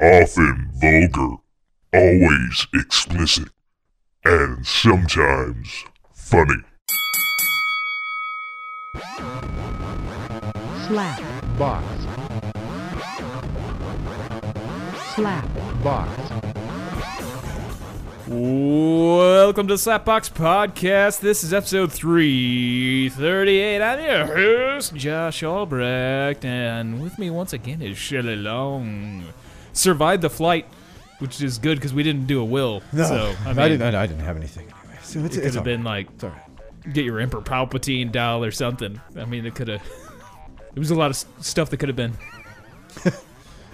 often vulgar, always explicit, and sometimes funny. slap, box, slap, box, Welcome to Slapbox Podcast. This is episode 338. I'm your host, Josh Albrecht, and with me once again is Shelley Long. Survived the flight, which is good because we didn't do a will. No, so, I, I, didn't. I, didn't have anything anyway. So it's, it could it's have been right. like, right. get your Emperor Palpatine doll or something. I mean, it could have. There was a lot of stuff that could have been.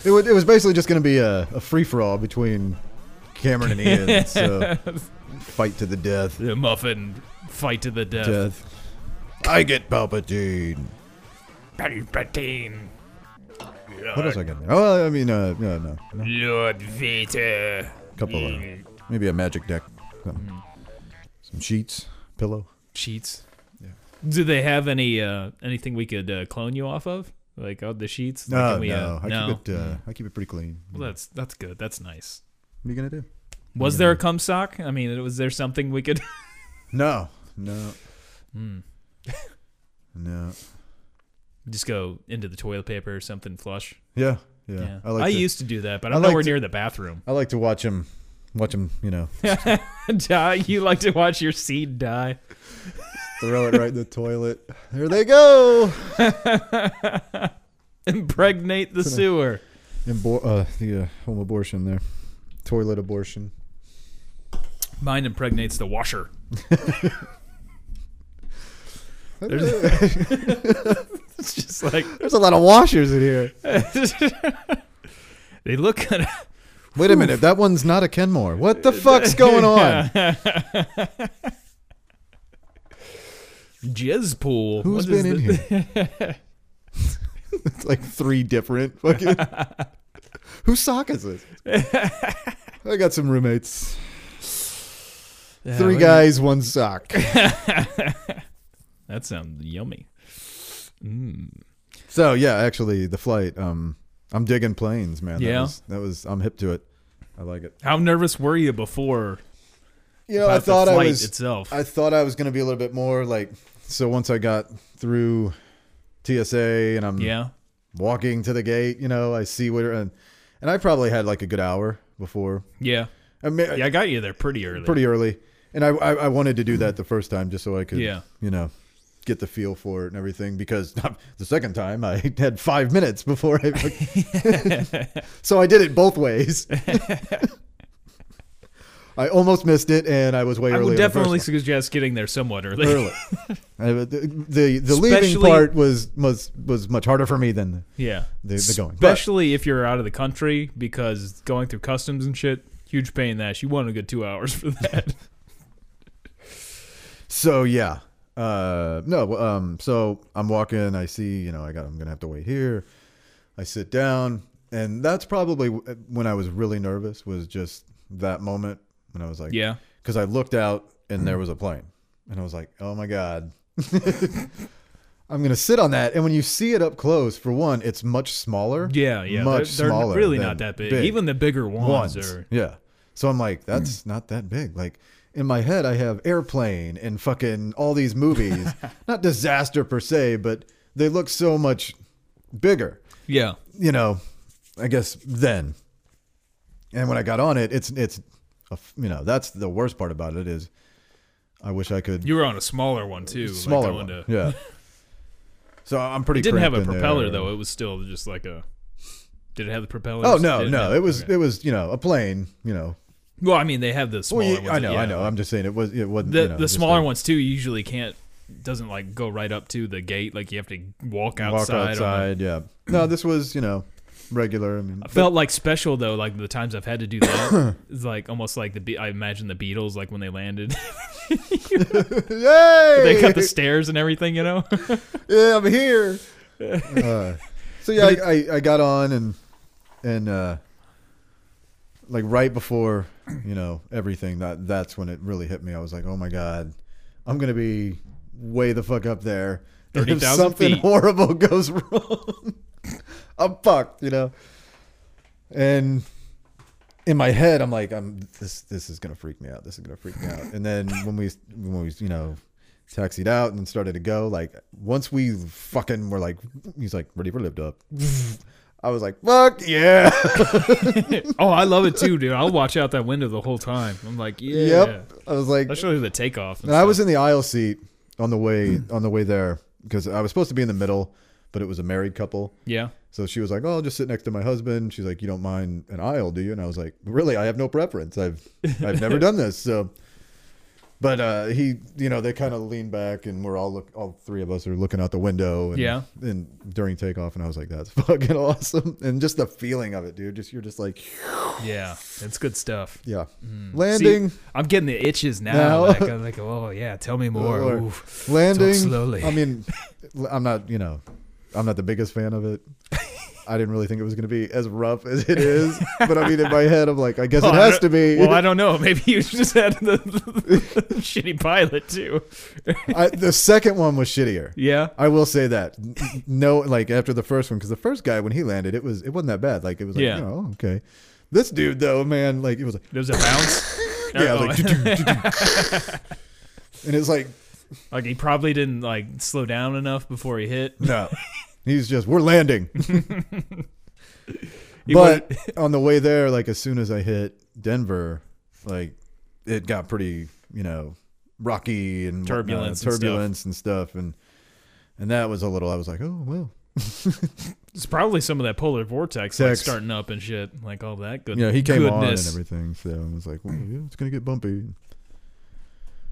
It, was, it was basically just going to be a, a free for all between Cameron and Ian. so fight to the death. The muffin fight to the death. Death. I get Palpatine. Palpatine. What else I got? there? Oh, I mean, uh, no, no, no. Lord Vader. couple of maybe a magic deck, something. some sheets, pillow. sheets. Yeah. Do they have any uh anything we could uh, clone you off of? Like oh, the sheets? Like, No, can we, no, uh, I no? keep it. Uh, I keep it pretty clean. well, that's that's good. That's nice. What are you gonna do? Was there a cum sock? I mean, was there something we could? No, no, Hmm. no. Just go into the toilet paper or something flush. Yeah, yeah. I, I like. to, used to do that, but I I'm like nowhere to- near the bathroom. I like to watch him. Watch him. You know, die. You like to watch your seed die. throw it right in the toilet. There they go. Impregnate the sewer. Embor- uh, the uh, home abortion there. Toilet abortion. Mine impregnates the washer. There's, It's just like there's a lot of washers in here. they look kind of Wait a minute, that one's not a Kenmore. What the fuck's going on? jizz pool. Who's What been in here? It's like three different fucking. Whose sock is this? I got some roommates. Yeah, Three guys, one sock. That sounds yummy. Mm. So yeah, actually, the flight. Um, I'm digging planes, man. That Yeah? was, that was. I'm hip to it. I like it. How nervous were you before You know, I thought the I was. itself? I thought I was going to be a little bit more like. So once I got through TSA and I'm yeah. walking to the gate, you know, I see where and and I probably had like a good hour before. Yeah. I mean, Yeah, I got you there pretty early. pretty early, and I, I I wanted to do that the first time just so I could, Yeah. you know, get the feel for it and everything. Because the second time I had five minutes before I, so I did it both ways. I almost missed it, and I was way I early. would the first definitely suggest getting there somewhat early. early. The the, the leaving part was was was much harder for me than yeah. the, the going. But- Especially if you're out of the country because going through customs and shit, huge pain in the ass. You want a good two hours for that. So yeah, uh, no. Um, so I'm walking. I see. You know, I got. I'm gonna have to wait here. I sit down, and that's probably when I was really nervous. Was just that moment when I was like, yeah. because I looked out and there was a plane, and I was like, oh my god. I'm gonna sit on that, and when you see it up close, for one, it's much smaller. Yeah, yeah. much they're, they're smaller. really not that big. big. Even the bigger ones, ones. are Yeah. So I'm like, that's not that big. Like in my head, I have airplane and fucking all these movies. not disaster per se, but they look so much bigger. Yeah. You know, I guess then. And when I got on it, it's it's, a you know, that's the worst part about it is, I wish I could You were on a smaller one too. smaller going one. to- Yeah. So I'm pretty. It didn't have a propeller there. though. It was still just like a. Did it have the propeller? Oh no, no! It was Okay. it was you know a plane. You know, Well, I mean, they have the smaller well, yeah, ones. I know, yeah. I know. I'm just saying it was it wasn't the you know, the smaller ones too usually can't doesn't like go right up to the gate. Like you have to walk walk outside. the- outside. Yeah. No, this was you know regular. I mean, I felt like special though. Like the times I've had to do that, it's like almost like the Be- I imagine the Beatles like when they landed, Yay! they cut the stairs and everything. You know. yeah, I'm here. uh, so yeah, I, I I got on and and uh like right before you know everything that that's when it really hit me. I was like, oh my god, I'm gonna be way the fuck up there. And if something feet. horrible goes wrong, I'm fucked. You know. and in my head, I'm like, I'm this. This is gonna freak me out. This is gonna freak me out. And then when we when we you know taxied out and started to go, like once we fucking were like, he's like ready for lift up. I was like, fuck yeah. oh, I love it too, dude. I'll watch out that window the whole time. I'm like, yeah. Yep. I was like, Especially the takeoff. And And I was in the aisle seat on the way on the way there because I was supposed to be in the middle, but it was a married couple. yeah. So she was like, "Oh, I'll just sit next to my husband." She's like, "You don't mind an aisle, do you?" And I was like, "Really? I have no preference. I've I've never done this." So, but uh, he, you know, they kind of lean back, and we're all look, all three of us are looking out the window. And, Yeah. And during takeoff, and I was like, "That's fucking awesome!" And just the feeling of it, dude. Just you're just like, Yeah. It's good stuff. yeah, Mm. landing. See, I'm getting the itches now. Now? Like, I'm like, oh yeah, tell me more. Or- Oof. landing slowly. I mean, I'm not, you know, I'm not the biggest fan of it. I didn't really think it was going to be as rough as it is, but I mean, in my head, I'm like, I guess Well, it oh, has to be. Well, I don't know. Maybe you just had the, shitty pilot too. I, the second one was shittier. Yeah. I will say that. No, like after the first one, because the first guy when he landed, it was it wasn't that bad. Like it was like, Yeah. you know, oh, okay. This dude though, man, like it was like, There's a bounce. yeah, Oh. like, and it's like, like he probably didn't like slow down enough before he hit. no, he's just we're landing. But on the way there, like as soon as I hit Denver, like it got pretty, you know, rocky and whatnot, Turbulence and stuff. turbulence and stuff, and and that was a little. I was like, oh well, it's probably some of that polar vortex like starting up and shit, like all that good. know, he came on and everything, so I was like, well, yeah, it's gonna get bumpy.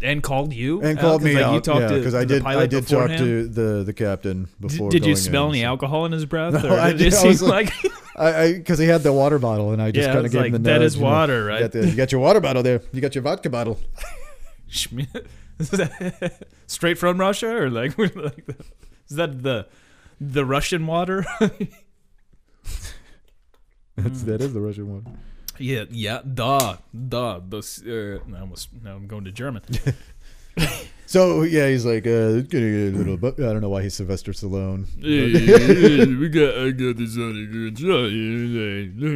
And called you and out? called me like, out. You talked yeah, because I did. I did talk beforehand? to the the captain before. Did you smell in, any so- alcohol in his breath, No, or I did I was like I because he had the water bottle, and I just Yeah, kind of gave like, him the that nudge, is you know. water, You right? got, the, you got your water bottle there. You got your vodka bottle. straight from Russia, or like, like the, is that the the Russian water? That's, that is the Russian one. Yeah, yeah, da, da. Those, uh, I almost now I'm going to German. So yeah, he's like, uh, gonna get a little. But I don't know why he's Sylvester Stallone. we got I got this on a good shot.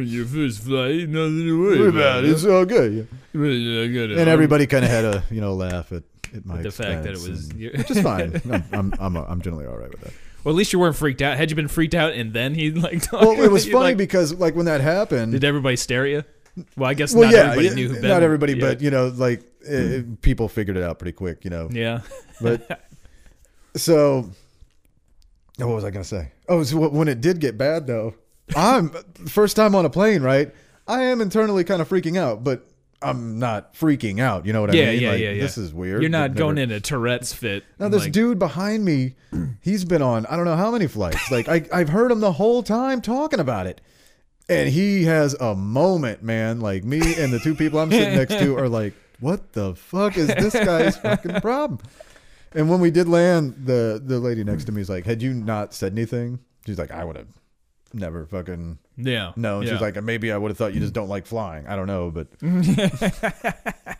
Your first flight, nothing to worry about? It's all good. Yeah. And everybody kind of had a you know laugh at, at my the fact that it was. and- which is fine. I'm I'm I'm, I'm generally all right with that. Well, at least you weren't freaked out. Had you been freaked out and then he like talked Well, it was funny like, because like when that happened, did everybody stare at you? Well, I guess well, not yeah, everybody yeah, knew who Ben. not everybody, yeah. but you know, like it, people figured it out pretty quick, you know. yeah, But so, oh, what was I gonna say? Oh, so when it did get bad though, I'm first time on a plane, right? I am internally kind of freaking out, but I'm not freaking out. You know what I mean? yeah, Like, yeah, yeah. This is weird. you're not I've going never- in a Tourette's fit. Now this like, dude behind me, he's been on I don't know how many flights. Like I, I've heard him the whole time talking about it, and he has a moment, man. Like me and the two people I'm sitting next to are like, "What the fuck is this guy's fucking problem?" And when we did land, the the lady next to me is like, "Had you not said anything?" She's like, "I would have never fucking yeah, known." yeah. She's like, "Maybe I would have thought you just don't like flying. I don't know, but."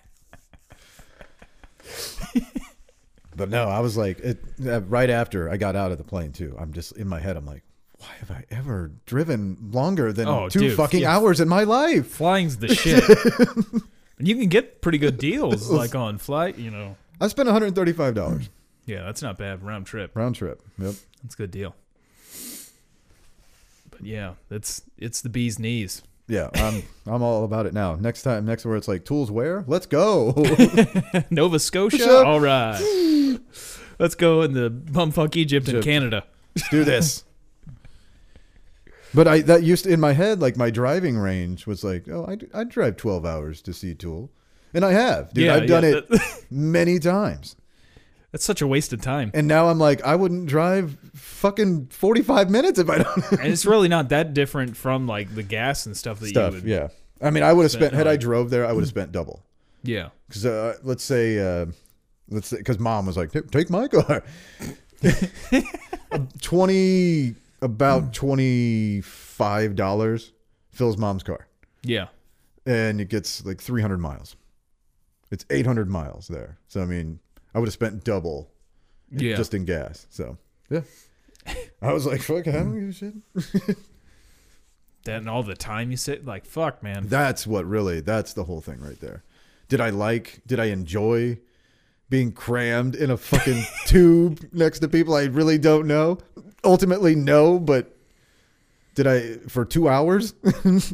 But no, I was like, it, uh, right after I got out of the plane too. I'm just in my head. I'm like, why have I ever driven longer than Oh, two dude, fucking yeah. hours in my life? flying's the shit. and you can get pretty good deals like on flight. You know, I spent 135 dollars yeah, that's not bad round trip. round trip. Yep. That's a good deal. Yeah, it's it's the bee's knees. Yeah, I'm I'm all about it now. Next time, next where it's like tools where? Let's go. Nova Scotia. All right, let's go in the bumfuck Egypt and Canada. Let's do this. But I that used to, in my head like my driving range was like, oh, I I drive 12 hours to see Tool, and I have, dude. Yeah, I've done yeah, it many times. That's such a waste of time. And now I'm like, I wouldn't drive fucking 45 minutes if I don't and it's really not that different from like the gas and stuff that stuff. you would. Yeah. I mean, I would have Spent had I drove there, I would have spent double. Yeah. Because uh, let's say, uh, let's say, because mom was like, take my car. 20, about $25 fills mom's car. Yeah. And it gets like 300 miles. It's 800 miles there. So, I mean, I would have spent double Yeah. just in gas. So, yeah. I was like, fuck, I don't give a shit. Then all the time you sit like fuck, man. That's what really. That's the whole thing right there. Did I like? Did I enjoy being crammed in a fucking tube next to people I really don't know? Ultimately, no. But did I for two hours?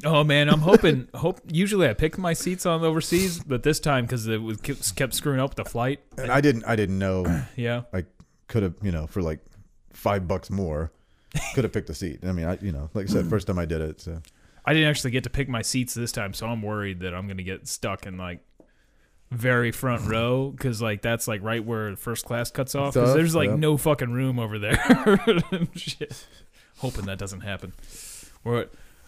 Oh man, I'm hoping. hope usually I pick my seats on overseas, but this time because it was kept screwing up the flight. and I didn't. I didn't know. Yeah, I could have, you know, for like five bucks more, could have picked a seat. I mean, I, you know, like I said, first time I did it. So I didn't actually get to pick my seats this time, so I'm worried that I'm gonna get stuck in like very front row because like that's like right where first class cuts off. Cause there's like yep. no fucking room over there. Shit. Hoping that doesn't happen. Or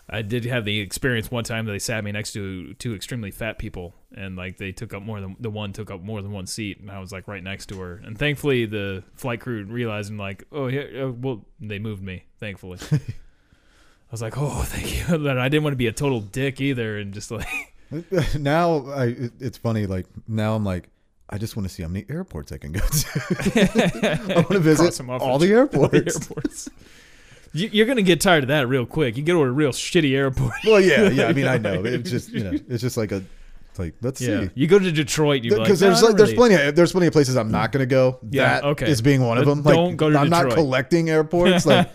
I did have the experience one time that they sat me next to two extremely fat people, and like they took up more than the one took up more than one seat, and I was like right next to her. And thankfully, the flight crew realized and like, oh yeah, uh, well they moved me. Thankfully. I was like, oh, thank you. That I didn't want to be a total dick either, and just like, now I, it's funny. Like now I'm like, I just want to see how many airports I can go to. I want to visit all the- the airports. You're gonna get tired of that real quick. You get to a real shitty airport. Well, yeah, yeah. I mean, I know. It's just you know, it's just like a, like let's Yeah, see. you go to Detroit. You like, Because "No, there's I like, there's really-" plenty of there's plenty of places I'm not going to go. Yeah, That okay. is being one of But them. Like, don't go to I'm not collecting airports. Like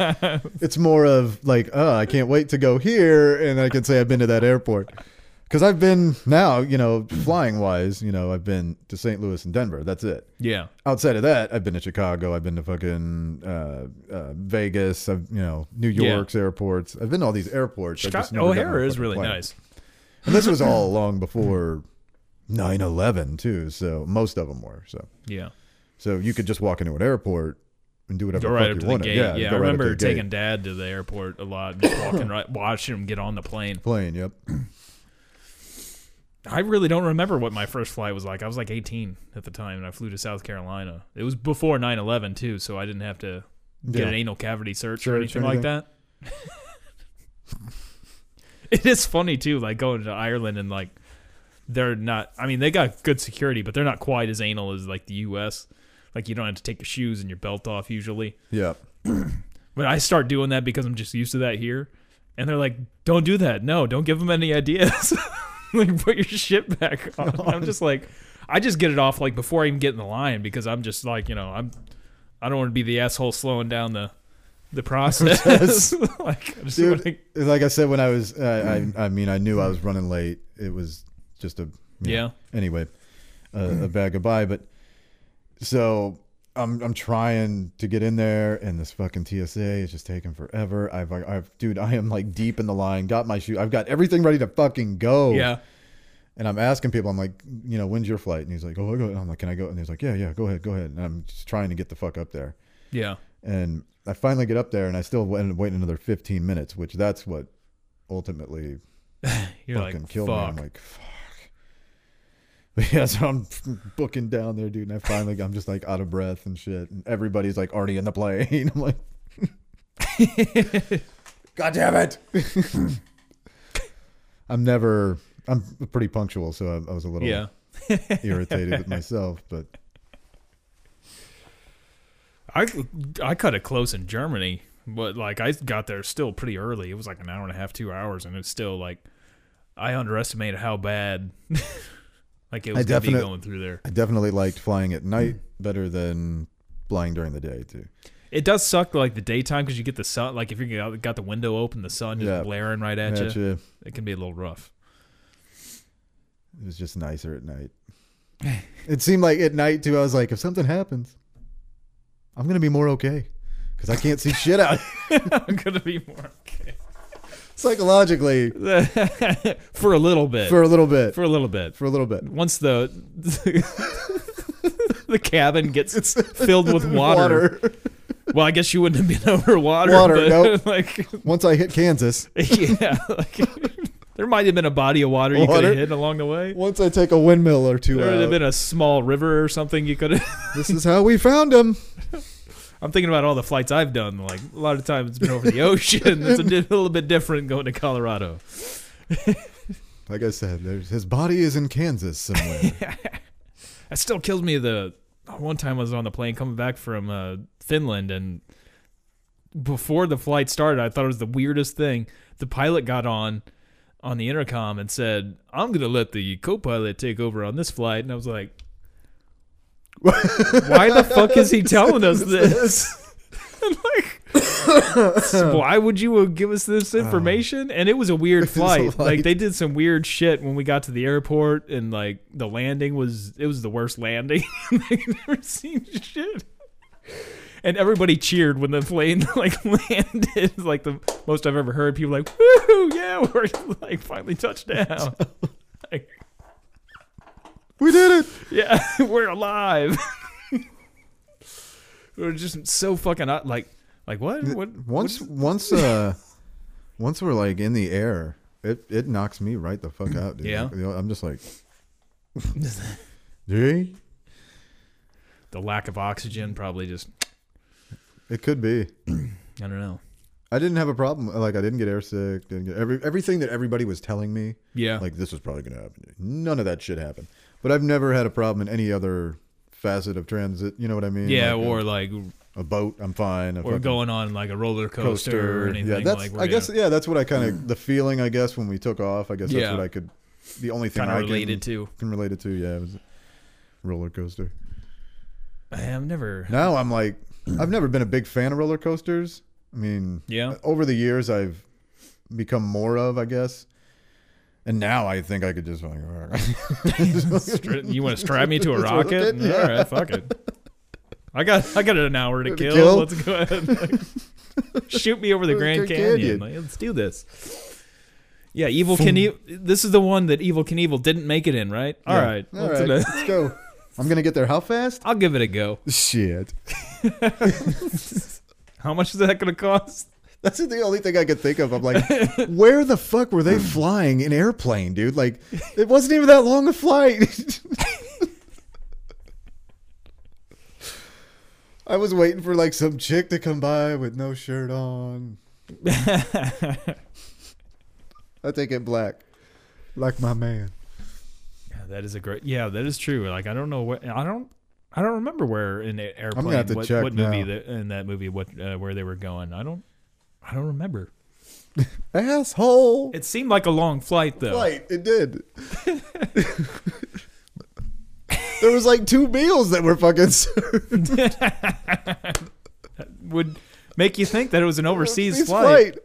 it's more of like, oh, I can't wait to go here, and I can say I've been to that airport. Because I've been now, you know, flying wise, you know, I've been to St. Louis and Denver. That's it. Yeah, Outside of that, I've been to Chicago. I've been to fucking uh, uh, Vegas. I've you know New Yeah. York's airports. I've been to all these airports. I've just Chicago, never gotten on a O'Hare is really plane. nice. And this was all long before 9/11 too. So most of them were. So Yeah, so you could just walk into an airport and do whatever go right up you to the wanted. gate. Yeah, Yeah, I right remember the gate. taking Dad to the airport a lot, just walking right, watching him get on the plane. plane. Yep. I really don't remember what my first flight was like. I was like 18 at the time, and I flew to South Carolina. It was before 9/11 too, so I didn't have to get Yeah. an anal cavity search or Search, anything like that. it is funny too, like going to Ireland and like they're not. I mean, they got good security, but they're not quite as anal as like the U.S. Like you don't have to take your shoes and your belt off usually. Yep. But I start doing that because I'm just used to that here. And they're like, don't do that. No, don't give them any ideas. like, put your shit back on. I'm just like, I just get it off like before I even get in the line because I'm just like, you know, I'm, I don't want to be the asshole slowing down the, the process. like, I just Dude, wanna- like I said when I was, uh, I I mean, I knew I was running late. It was just a you know, yeah. anyway, a, a bad goodbye. But so I'm I'm trying to get in there, and this fucking TSA is just taking forever. I've I've dude, I am like deep in the line. Got my shoe. I've got everything ready to fucking go. Yeah. And I'm asking people, I'm like, you know, when's your flight? And he's like, oh, I go. And I'm like, can I go? And he's like, yeah, yeah, go ahead, go ahead. And I'm just trying to get the fuck up there. Yeah. And I finally get up there, and I still wait, wait another 15 minutes, which that's what ultimately You're fucking like, killed me. I'm like, fuck. Yeah, so I'm booking down there, dude. And I finally, I'm just like out of breath and shit. And everybody's like already in the plane. I'm like, God damn it. I'm never, I'm pretty punctual. So I, I was a little yeah. irritated with myself. But I, I cut it close in Germany, but like I got there still pretty early. It was like an hour and a half, two hours, and it's still like I underestimated how bad like it I was be definite- going through there. I definitely liked flying at night better than flying during the day, too. It does suck like the daytime because you get the sun. Like if you got the window open, the sun just Yeah. blaring right at you. Gotcha. It can be a little rough. It was just nicer at night. it seemed like at night too. I was like, if something happens, I'm gonna be more okay because I can't see shit out. I'm gonna be more okay Psychologically, for a little bit. for a little bit, for a little bit. for a little bit. Once the the cabin gets filled with water. Well, I guess you wouldn't have been over water. Water, but, nope. like Once I hit Kansas, yeah, like there might have been a body of water you could have hit along the way. once I take a windmill or two There would have been a small river or something you could have. this is how we found them. I'm thinking about all the flights I've done. Like a lot of times it's been over the ocean. It's a little bit different going to Colorado. Like I said, there's his body is in Kansas somewhere. That still kills me. The one time I was on the plane coming back from uh, Finland and before the flight started, I thought it was the weirdest thing. The pilot got on on the intercom and said, "I'm gonna let the co-pilot take over on this flight," and I was like, "Why the fuck is he telling us this?" like, why would you uh, give us this information? And it was a weird flight. Like they did some weird shit when we got to the airport, and like the landing was it was the worst landing they've never seen shit. And everybody cheered when the plane like landed. Like the most I've ever heard. People like, "Woo, yeah, we're like finally touched down." like, We did it. yeah, we're alive. we're just so fucking uh, like, like what? What? Once, once, uh, once we're like in the air, it it knocks me right the fuck out, dude. Yeah? Like, I'm just like, gee, the lack of oxygen probably just it could be. I don't know. I didn't have a problem. Like I didn't get airsick. Didn't get every everything that everybody was telling me. Yeah. Like this was probably gonna happen. None of that shit happened. But I've never had a problem in any other facet of transit. You know what I mean? yeah, Like, or a, like a boat. I'm fine. A or fucking going on like a roller coaster, or anything Yeah, that's. like. I guess. Yeah, that's what I kind of the feeling. I guess when we took off. I guess that's Yeah. what I could. The only thing kind I of related can, to. can relate it to. Yeah, it was a roller coaster. I've never. Now I'm like, I've never been a big fan of roller coasters. I mean, Yeah. over the years I've become more of, I guess. And now I think I could just like, you want to strap me to a rocket? Yeah. All right, fuck it. I got I got an hour to kill. kill? Let's go ahead. Like, shoot me over the Grand Canyon. Canyon. Like, let's do this. Yeah, Evel Knievel. This is the one that Evel Knievel didn't make it in, right? All Yeah. right, all let's right, let's go. I'm gonna get there. How fast? I'll give it a go. Shit. How much is that going to cost? That's the only thing I could think of. I'm like, where the fuck were they flying an airplane, dude? Like, it wasn't even that long a flight. I was waiting for like some chick to come by with no shirt on. I think it black, like my man. Yeah, that is a great. Yeah, that is true. Like I don't know what I don't. I don't remember where in the airplane. have to what, check what movie now. that in that movie what uh, where they were going. I don't. I don't remember. Asshole. It seemed like a long flight though. Flight. It did. there was like two meals that were fucking served. Would make you think that it was an overseas Overseas flight,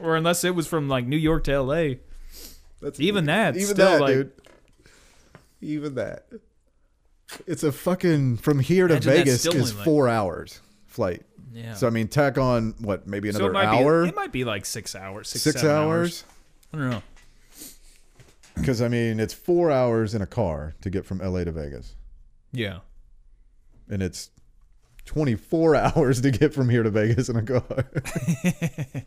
or unless it was from like New York to L.A. That's Even that, Even still, that, like- dude. Even that. It's a fucking from here to Vegas is like- four hours flight. Yeah. So I mean, tack on what maybe So another it might hour, Be, it might be like six hours. Six, six seven hours. I don't know. Because I mean, it's four hours in a car to get from LA to Vegas, Yeah. and it's twenty four hours to get from here to Vegas in a car.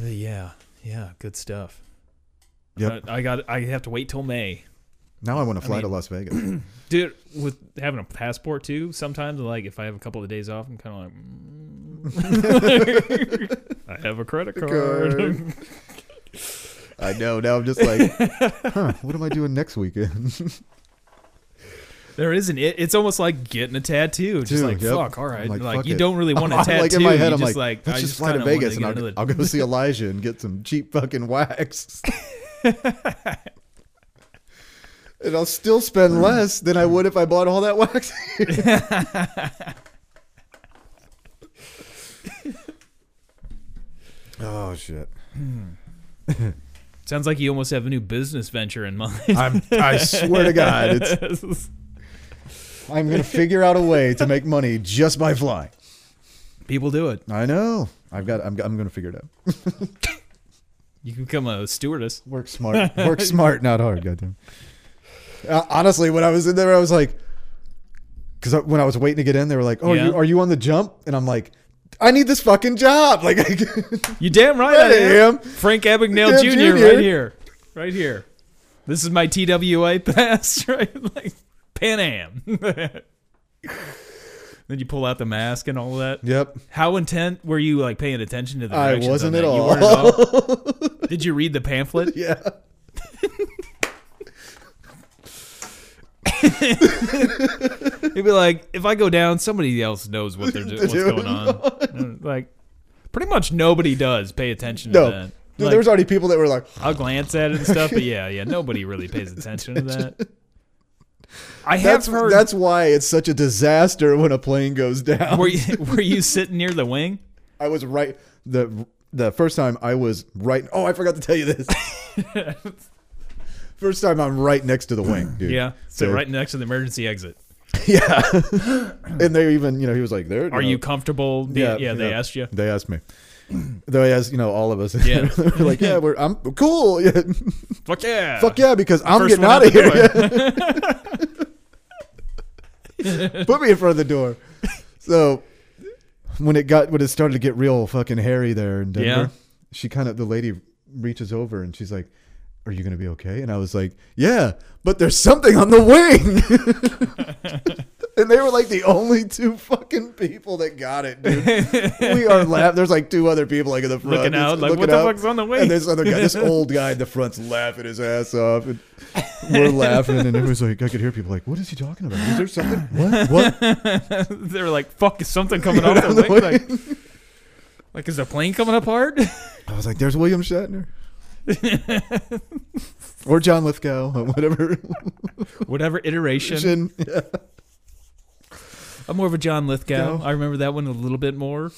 Yeah. Yeah. Good stuff. Yep. But I got. I have to wait till May. Now I want to fly to mean- Las Vegas. Dude, with having a passport too, sometimes like if I have a couple of days off, I'm kind of like, mm. I have a credit card. Card. I know. Now I'm just like, huh? What am I doing next weekend? there isn't it. It's almost like getting a tattoo. Just Dude, like yep. fuck, all right. Like, like, you it. don't really want a tattoo. like in my head, I'm just like, like, let's I just fly to Vegas get and I'll, another- I'll go see Elijah and get some cheap fucking wax. And I'll still spend less than I would if I bought all that wax. oh shit! Hmm. Sounds like you almost have a new business venture in mind. I'm. I swear to God, it's. I'm gonna figure out a way to make money just by flying. People do it. I know. I've got. I'm. I'm gonna figure it out. You can become a stewardess. Work smart. Work smart, not hard. Goddamn. Uh, honestly, when I was in there, I was like, because when I was waiting to get in, they were like, "Oh, Yeah. you, are you on the jump?" And I'm like, "I need this fucking job." Like, You damn right I I am. am. Frank Abagnale Jr. Junior. right here. Right here. This is my TWA pass, right? Like Pan Am. then you pull out the mask and all that. Yep. How intent were you like paying attention to the I wasn't at all. at all? Did you read the pamphlet? Yeah. He'd be like, if I go down, somebody else knows what they're doing, what's going on. Uh, like, pretty much nobody does pay attention to No. that. Dude, Like, there was already people that were like, I'll glance at it and stuff, but yeah, yeah, nobody really pays attention to that. I have that's heard. that's why it's such a disaster when a plane goes down. were you were you sitting near the wing? I was right the the first time I was right. Oh, I forgot to tell you this. first time I'm right next to the wing, dude. Yeah, so So- right next to the emergency exit. yeah. and they even, you know, he was like, "There." Are know, you comfortable? being- yeah, they asked you. They asked me. They asked, you know, all of us. Yeah. They're like, yeah, we're I'm cool. Yeah. Fuck yeah! Fuck yeah, because I'm First getting out of here. Put me in front of the door. So when it got when it started to get real fucking hairy there in Denver, Yeah. she kind of the lady reaches over and she's like, "Are you gonna be okay?" And I was like, "Yeah, but there's something on the wing." and they were like the only two fucking people that got it, dude. we are laughing. There's like two other people like in the front Looking out, like, what the out. fuck's on the wing? And this other guy, this old guy in the front's laughing his ass off, and we're laughing, and it was like, I could hear people like, "What is he talking about? Is there something? What? What?" They're like, "Fuck, is something coming off the wing?" Like, like, is the plane coming apart? I was like, "There's William Shatner." or John Lithgow, or whatever. Whatever iteration. Yeah. I'm more of a John Lithgow. Go. I remember that one a little bit more.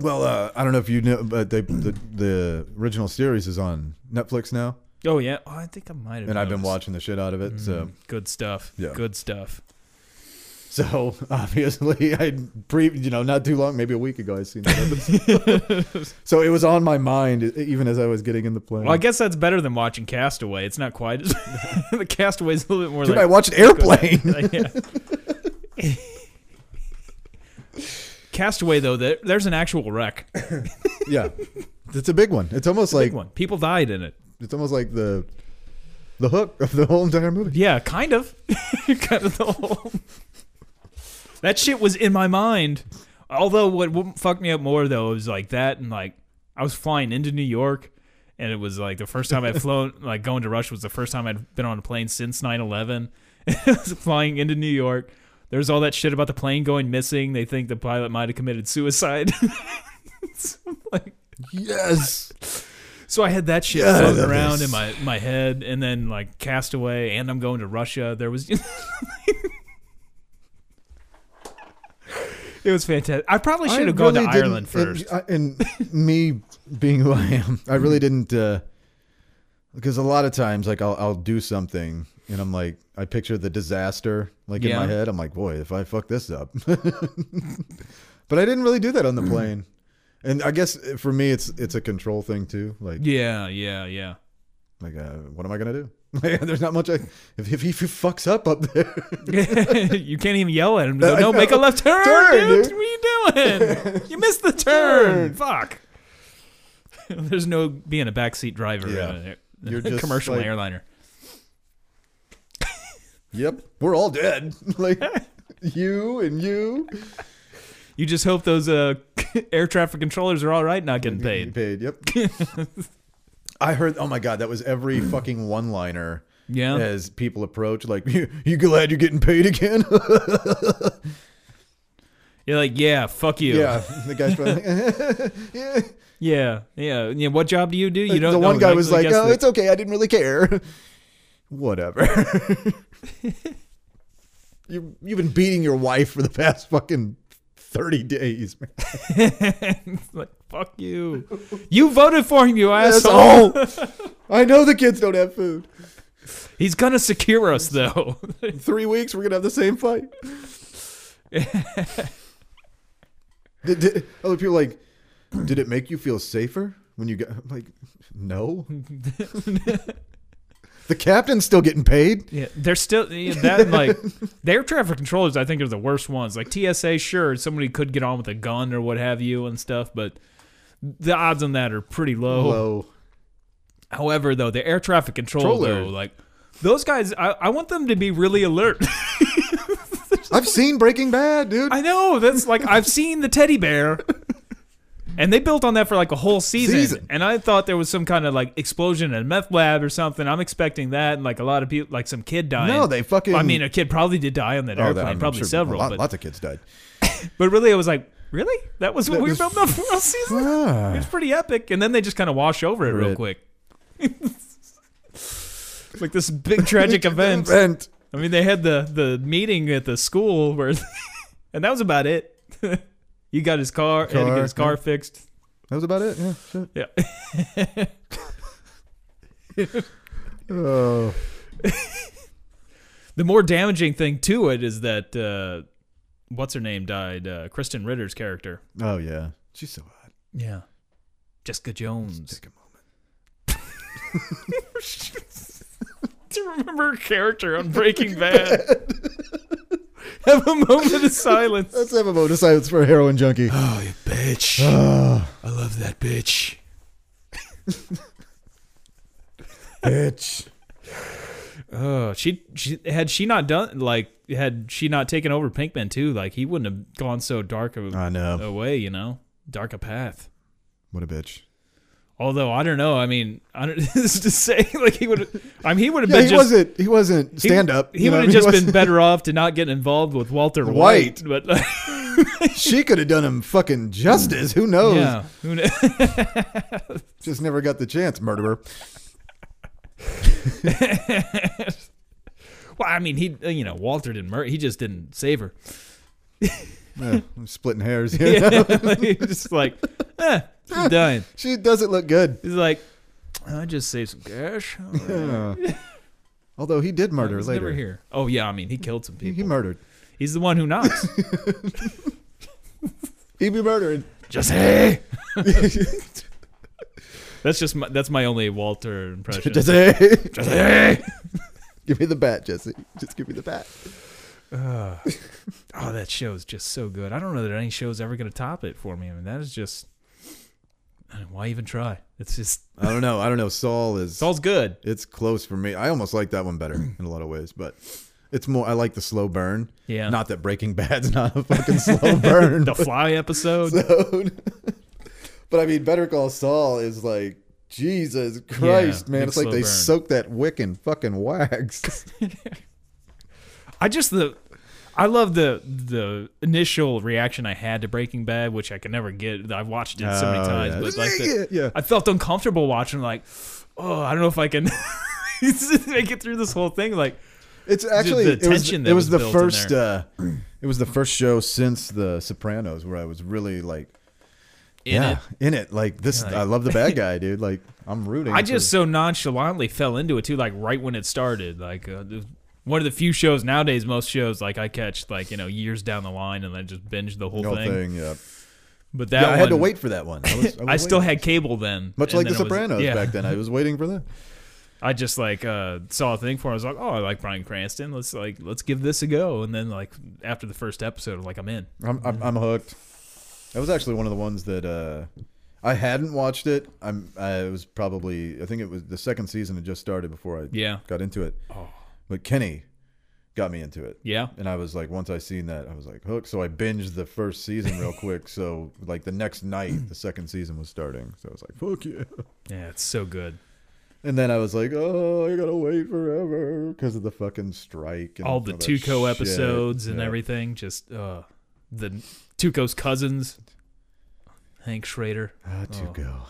Well, uh, I don't know if you know, but they, the the original series is on Netflix now, Oh yeah, oh, I think I might have. and I've been watching the shit out of it. So, Mm, good stuff. Yeah. Good stuff. So obviously, I pre, you know, not too long, maybe a week ago, I seen that. so it was on my mind even as I was getting in the plane. Well, I guess that's better than watching Castaway. It's not quite as the Castaway's a little bit more Dude, like I watched Airplane. yeah. Castaway though, there, there's an actual wreck. yeah, it's a big one. It's almost like Big one. People died in it. it's almost like the the hook of the whole entire movie. Yeah, kind of. kind of the whole. That shit was in my mind. Although what what fucked me up more though was like that and like I was flying into New York and it was like the first time I'd flown like going to Russia was the first time I'd been on a plane since 9/11. I was flying into New York. There's all that shit about the plane going missing. They think the pilot might have committed suicide. So, like Yes. so I had that shit Yeah, floating that around is- in my, my head, and then like Castaway, and I'm going to Russia. There was, it was fantastic. I probably should have gone to Ireland first. And, and me being who I am, I really didn't. Uh, because a lot of times, like I'll I'll do something, and I'm like, I picture the disaster like in my head. I'm like, boy, if I fuck this up. but I didn't really do that on the plane. And I guess for me, it's it's a control thing too. Like, yeah, yeah, yeah. like, uh, what am I gonna do? There's not much. I, if if he fucks up up there, you can't even yell at him. No, make a left turn, Turn, dude. dude. What are you doing? you missed the turn. Turn. Fuck. There's no being a backseat driver Yeah. in a, You're a just commercial like- airliner. yep, we're all dead. like you and you. You just hope those uh, air traffic controllers are all right, not getting paid. Paid. Yep. I heard. Oh my god, that was every hmm. fucking one-liner Yeah. as people approach. Like, you, you glad you're getting paid again? You're like, yeah, fuck you. yeah. The guy's probably yeah. Yeah, yeah, yeah. What job do you do? You don't. Know. The one know. guy was like, "Oh, the- it's okay. I didn't really care." Whatever. you you've been beating your wife for the past fucking thirty days, man. Like, fuck you. You voted for him, you asshole. I know the kids don't have food. He's gonna secure us though. In three weeks, we're gonna have the same fight. did, did, other people like, did it make you feel safer when you got like, no. the captain's still getting paid. yeah, they're still yeah, that and, like the air traffic controllers. I think are the worst ones. Like TSA, sure, somebody could get on with a gun or what have you and stuff, but the odds on that are pretty low. Low. However, though the air traffic control Controller. though, like those guys, I, I want them to be really alert. I've seen Breaking Bad, dude. I know that's like I've seen the teddy bear, And they built on that for like a whole season. Season. And I thought there was some kind of like explosion in a meth lab or something. I'm expecting that, and like a lot of people, like some kid dying. No, they fucking- I mean, a kid probably did die on that Oh, airplane, I'm probably sure several. lot- but, lots of kids died. but really, it was like, really? That was what That we was- filmed the whole season? Ah. It was pretty epic. And then they just kind of wash over it real Right. quick. like this big tragic event. Event. I mean, they had the the meeting at the school where, and that was about it. you got his car, had to Car, get his car yeah. fixed. That was about it. Yeah. Shit. Yeah. Oh. The more damaging thing to it is that uh, what's her name died. Uh, Krysten Ritter's character. Oh yeah. She's so hot. Yeah. Jessica Jones. Take a moment. to remember her character on Breaking Bad. Have a moment of silence. Let's have a moment of silence for a heroin junkie. Oh, you bitch. Ah, I love that bitch. bitch. Oh, she she had she not done like had she not taken over Pinkman too, like he wouldn't have gone so dark a, I know. a way, you know, dark a path. What a bitch. Although I don't know, I mean, I don't this is to say like he would. I mean, he would have Yeah, been he just. wasn't. He wasn't stand up. He know, would have just been better off to not get involved with Walter White. White. But She could have done him fucking justice. Who knows? yeah, who kn- Just never got the chance, murderer. Well, I mean, he you know Walter didn't murder. He just didn't save her. Yeah, I'm splitting hairs. Here. Yeah, he's just like, eh, she's dying. She doesn't look good. He's like, I just saved some cash. Yeah. Although he did murder later. never here. Oh yeah, I mean, he killed some people. he murdered. He's the one who knocks. He be murdering. Jesse. that's just my, that's my only Walter impression. Jesse, Jesse. Give me the bat, Jesse. Just give me the bat. Uh, oh, that show is just so good. I don't know that any show's ever going to top it for me. I mean, that is just I why even try? It's just I don't know. I don't know. Saul is. Saul's good. It's close for me. I almost like that one better in a lot of ways, but it's more. I like the slow burn. Yeah. Not that Breaking Bad's not a fucking slow burn. the Fly episode. So- but I mean, Better Call Saul is like Jesus Christ, Yeah, man! It's like they burn. soak that wick in fucking wax. I just the I love the the initial reaction I had to Breaking Bad, which I can never get. I've watched it so many Oh, times, yeah. but like the, yeah, I felt uncomfortable watching. Like, oh, I don't know if I can make it through this whole thing. Like, it's actually the it was, tension it that was, was the first. Uh, it was the first show since The Sopranos where I was really like, in yeah, it, in it. Like this, Like- I love the bad guy, dude. Like I'm rooting. I for- just so nonchalantly fell into it too. Like right when it started, like uh, one of the few shows nowadays. Most shows like I catch like you know years down the line and then just binge the whole the whole thing. thing. Yeah, But that yeah. I had to wait for that one. I, was, I, was I still had cable then, much like The then was- Sopranos yeah. back then. I was waiting for that. I just like uh, saw a thing for. It. I was like, oh, I like Bryan Cranston. Let's like let's give this a go. And then like after the first episode, I'm like I'm in. I'm, I'm I'm hooked. That was actually one of the ones that uh, I hadn't watched it. I'm I was probably I think it was the second season had just started before I Yeah, got into it. Oh. But Kenny got me into it. yeah. And I was like, once I seen that, I was like hooked. So I binged the first season real quick. So like the next night, the second season was starting. So I was like, fuck yeah. Yeah, it's so good. And then I was like, oh, I gotta wait forever because of the fucking strike. And All the that Tuco shit. episodes and Yeah. everything. Just uh, the Tuco's cousins, Hank Schrader, Ah, Oh. Tuco.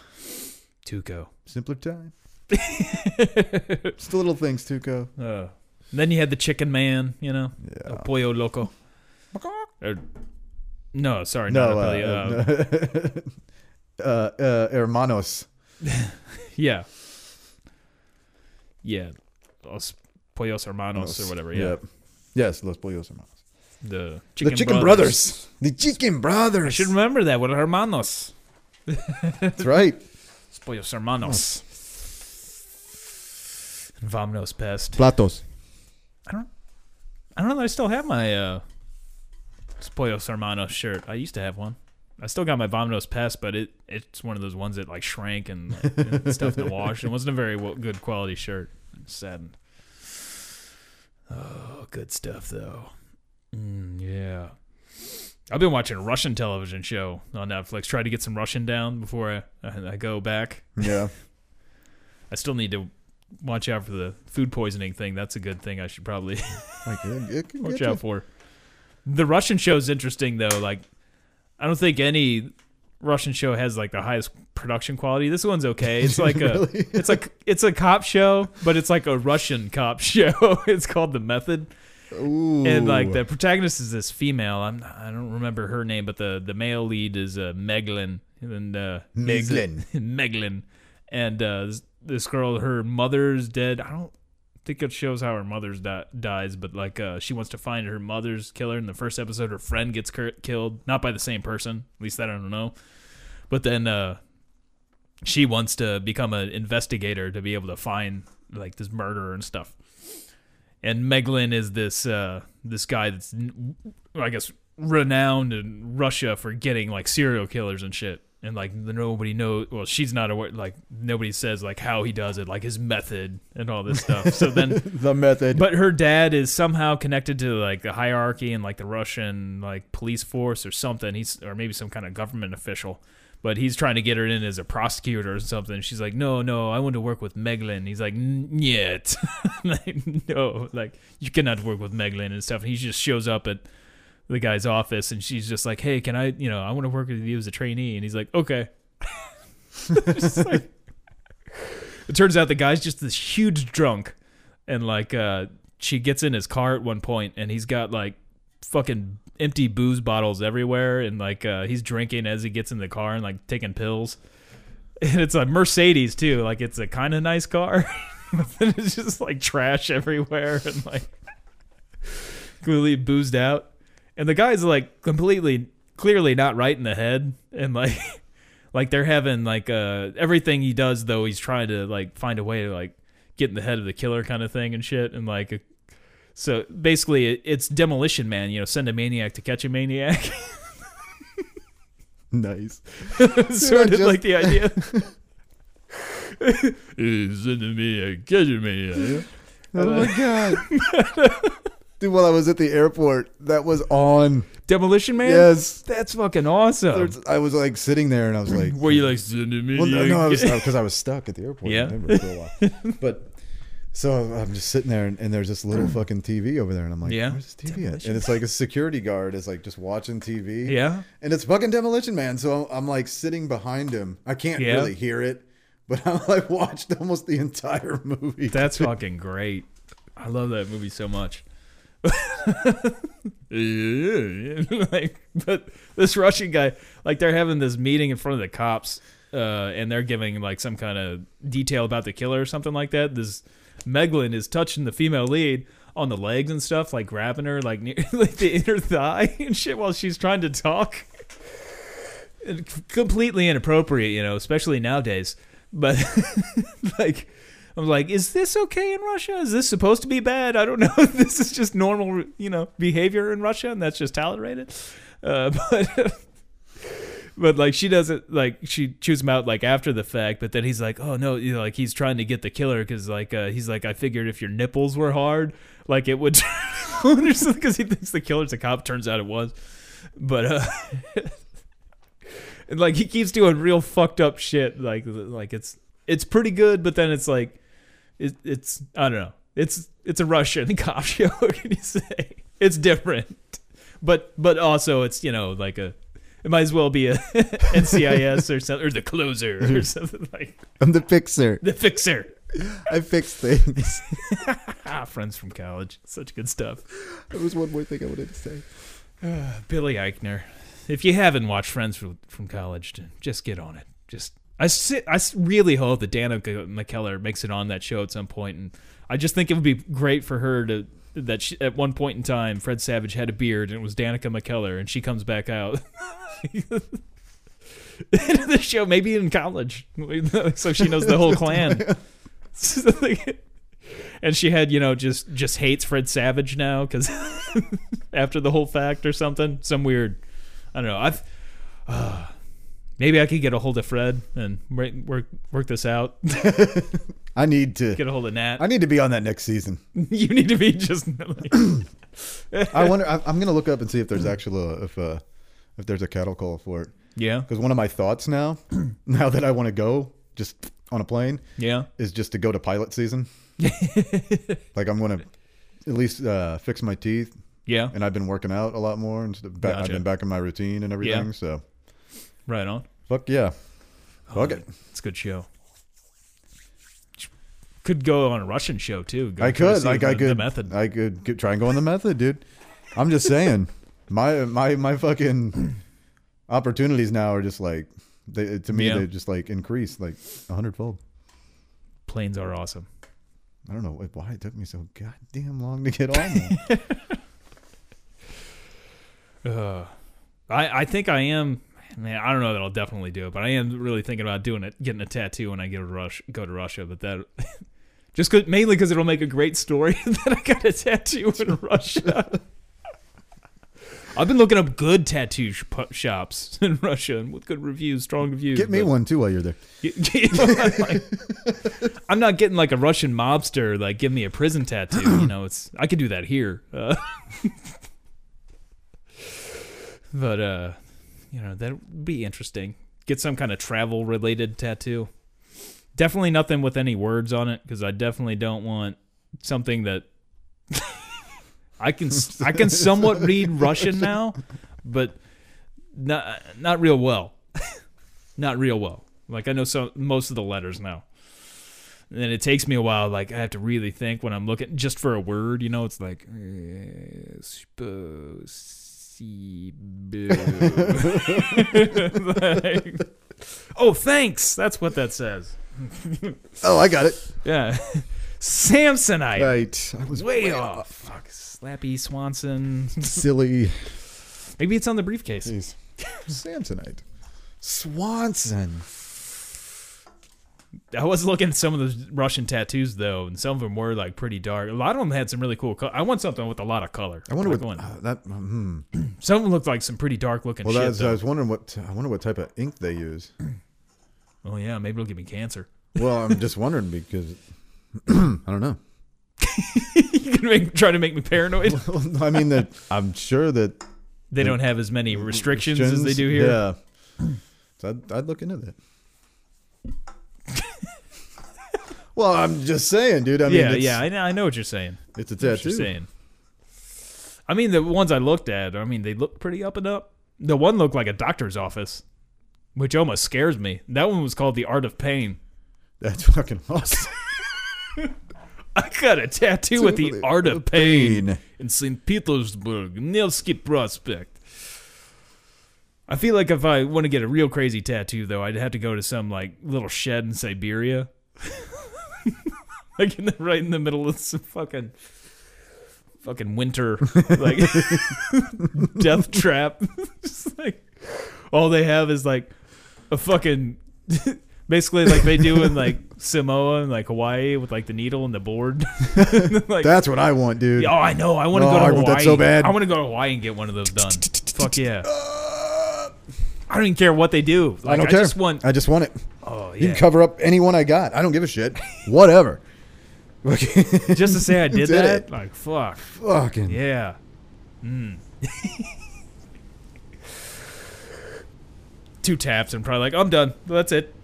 Tuco. Simpler time. Just the little things, Tuco. Uh, then you had the Chicken Man, you know, Yeah. El Pollo Loco. Or, no, sorry, No, El uh, Pollo, uh, uh, uh, hermanos. yeah, yeah, Los Pollos Hermanos or whatever. Yeah, Yep. Yes, Los Pollos Hermanos. The Chicken, the Chicken brothers. The Chicken Brothers. I should remember that with Hermanos. That's right. Los Pollos Hermanos. Vámonos Pest. Platos. I don't I don't know that I still have my uh, Pollos Hermanos shirt. I used to have one. I still got my Vámonos Pest, but it it's one of those ones that like shrank and stuff in the wash. It wasn't a very well, good quality shirt. I'm saddened. Oh, good stuff though. Mm, yeah. I've been watching a Russian television show on Netflix. Try to get some Russian down before I, I go back. Yeah. I still need to watch out for the food poisoning thing. That's a good thing. I should probably Like, it, it can watch get you. out for. The Russian show is interesting though. Like, I don't think any Russian show has like the highest production quality. This one's okay. It's like a, it's like it's a cop show, but it's like a Russian cop show. it's called The Method. Ooh. and like the protagonist is this female. I'm I don't remember her name, but the the male lead is uh, Meglin and uh, Meglin. Meglin, and uh, this, this girl, her mother's dead. I don't think it shows how her mother's di- dies, but like uh, she wants to find her mother's killer. In the first episode, her friend gets cur- killed, not by the same person. At least that I don't know. But then uh, she wants to become an investigator to be able to find like this murderer and stuff and Meglin is this uh, this guy that's I guess renowned in Russia for getting like serial killers and shit. And like nobody knows. Well, she's not aware. Like nobody says like how he does it, like his method and all this stuff. So then, the method. but her dad is somehow connected to like the hierarchy and like the Russian like police force or something. He's or maybe some kind of government official. But he's trying to get her in as a prosecutor or something. She's like, no, no, I want to work with Meglin. He's like, yet, no, like you cannot work with Meglin and stuff. And he just shows up at the guy's office, and she's just like, hey, can I, you know, I want to work with you as a trainee. And he's like, okay. Like- it turns out the guy's just this huge drunk, and like, uh, she gets in his car at one point, and he's got like fucking empty booze bottles everywhere and like uh he's drinking as he gets in the car and like taking pills. And it's a mercedes too. Like it's a kind of nice car but then it's just like trash everywhere and like completely boozed out. And the guy's like completely clearly not right in the head. And like like they're having like uh everything he does though he's trying to like find a way to like get in the head of the killer kind of thing and shit. And like so basically, it's Demolition Man. You know, send a maniac to catch a maniac. nice. sort of just- like the idea. send a maniac, catch a maniac. Oh my god. Dude, while I was at the airport, that was on. Demolition Man. Yes. that's fucking awesome. There's- I was like sitting there and I was like, Were you like send a maniac? Well, no, no, I was uh, because I was stuck at the airport. Yeah. for a while. but so I'm just sitting there, and, and there's this little fucking TV over there, and I'm like, Yeah. where's this TV at? And it's like a security guard is like just watching TV. yeah, And it's fucking Demolition Man. So I'm like sitting behind him. I can't Yeah. really hear it, but I'm like watched almost the entire movie. that's fucking great. I love that movie so much. like, but this Russian guy, like, they're having this meeting in front of the cops, uh, and they're giving like some kind of detail about the killer or something like that. This Meglin is touching the female lead on the legs and stuff, like grabbing her like near like the inner thigh and shit while she's trying to talk. Completely inappropriate, you know, especially nowadays. But like, I'm like, is this okay in Russia? Is this supposed to be bad? I don't know. this is just normal, you know, behavior in Russia, and that's just tolerated. Uh, but but like she doesn't like she chews him out like after the fact. But then he's like, oh no, you know, like he's trying to get the killer because like uh, he's like, I figured if your nipples were hard, like it would, because he thinks the killer's a cop. Turns out it was, but uh. And like he keeps doing real fucked up shit. Like like it's it's pretty good, but then it's like it, it's I don't know. It's it's a Russian cop show. What can you say? It's different, but but also it's you know like a it might as well be a NCIS or something or the closer or something like I'm the fixer. the fixer. I fix things. Ah, friends from college, such good stuff. there was one more thing I wanted to say. Billy Eichner. If you haven't watched Friends from, from college, just get on it. Just I sit, I really hope that Danica McKellar makes it on that show at some point, and I just think it would be great for her to that she, at one point in time Fred Savage had a beard and it was Danica McKellar, and she comes back out. into the show, maybe in college, so she knows the whole clan. And she had, you know, just just hates Fred Savage now because after the whole fact or something, some weird. I don't know. I've uh, maybe I could get a hold of Fred and work work, this out. I need to. get a hold of Nat. I need to be on that next season. you need to be just. Like, I wonder. I'm gonna look up and see if there's actually a, if uh if there's a cattle call for it. Yeah. Because one of my thoughts now, now that I want to go just on a plane, Yeah. is just to go to pilot season. like I'm gonna at least uh, fix my teeth, Yeah. and I've been working out a lot more, and st- ba- I've been back in my routine and everything. Yeah. So Right on. Fuck yeah, fuck Oh, it. It's a good show. Could go on a Russian show too. Go I could, like, the, I could, the method. I could, could try and go on the method, dude. I'm just saying, my my my fucking opportunities now are just like, they, to me, Yeah. they just like increase like a hundredfold. Planes are awesome. I don't know why- why it took me so goddamn long to get on. Uh, I I think I am. Man, I don't know that I'll definitely do it, but I am really thinking about doing it, getting a tattoo when I go to Rush, go to Russia. But that just cause, mainly because it'll make a great story that I got a tattoo in Russia. I've been looking up good tattoo sh- shops in Russia and with good reviews, strong reviews. Get me one too while you're there. Like, I'm not getting like a Russian mobster like give me a prison tattoo. You know, it's I could do that here. Uh, but uh, you know that would be interesting. Get some kind of travel related tattoo. Definitely nothing with any words on it because I definitely don't want something that I can I can somewhat read Russian now, but not not real well. not real well. Like I know some most of the letters now. And it takes me a while. Like I have to really think when I'm looking just for a word. You know, it's like. Eh, Like, oh, thanks. That's what that says. Oh, I got it. Yeah, Samsonite. Right. I was Way off. Fuck, Slappy Swanson. Silly. Maybe it's on the briefcase. Jeez. Samsonite. Swanson. I was looking at some of the Russian tattoos though, and some of them were like pretty dark. A lot of them had some really cool. color. I want something with a lot of color. I wonder Like what one- uh, that. Hmm. Some of them looked like some pretty dark looking Well, shit. that's, I was wondering what. I wonder what type of ink they use. oh yeah, maybe it'll give me cancer. Well, I'm just wondering because I don't know. you can make, try to make me paranoid. I mean that I'm sure that They don't have as many restrictions as they do here. Yeah. So I'd, I'd look into that. well, I'm just saying, dude. I mean, yeah, it's, yeah. I know, I know what you're saying. It's a know what tattoo. you're saying. I mean, the ones I looked at, I mean, they look pretty up and up. The one looked like a doctor's office, which almost scares me. That one was called the Art of Pain. That's fucking awesome. I got a tattoo with the Art of Pain. Pain. in St. Petersburg, Nevsky Prospect. I feel like if I want to get a real crazy tattoo, though, I'd have to go to some like little shed in Siberia, like in the, right in the middle of some fucking fucking winter, like death trap. Just like all they have is like a fucking. Basically, like they do in like Samoa and like Hawaii with like the needle and the board. like, That's what I want, dude. Oh, I know. I want to Oh, go to I Hawaii. want that so bad. I want to go to Hawaii and get one of those done. Fuck yeah. Uh, I don't even care what they do. Like, I don't care. just want. I just want it. Oh You yeah. can cover up anyone I got. I don't give a shit. Whatever. just to say I did, Did that. it. Like fuck. Fucking. Yeah. Mm. Two taps and probably like I'm done. That's it.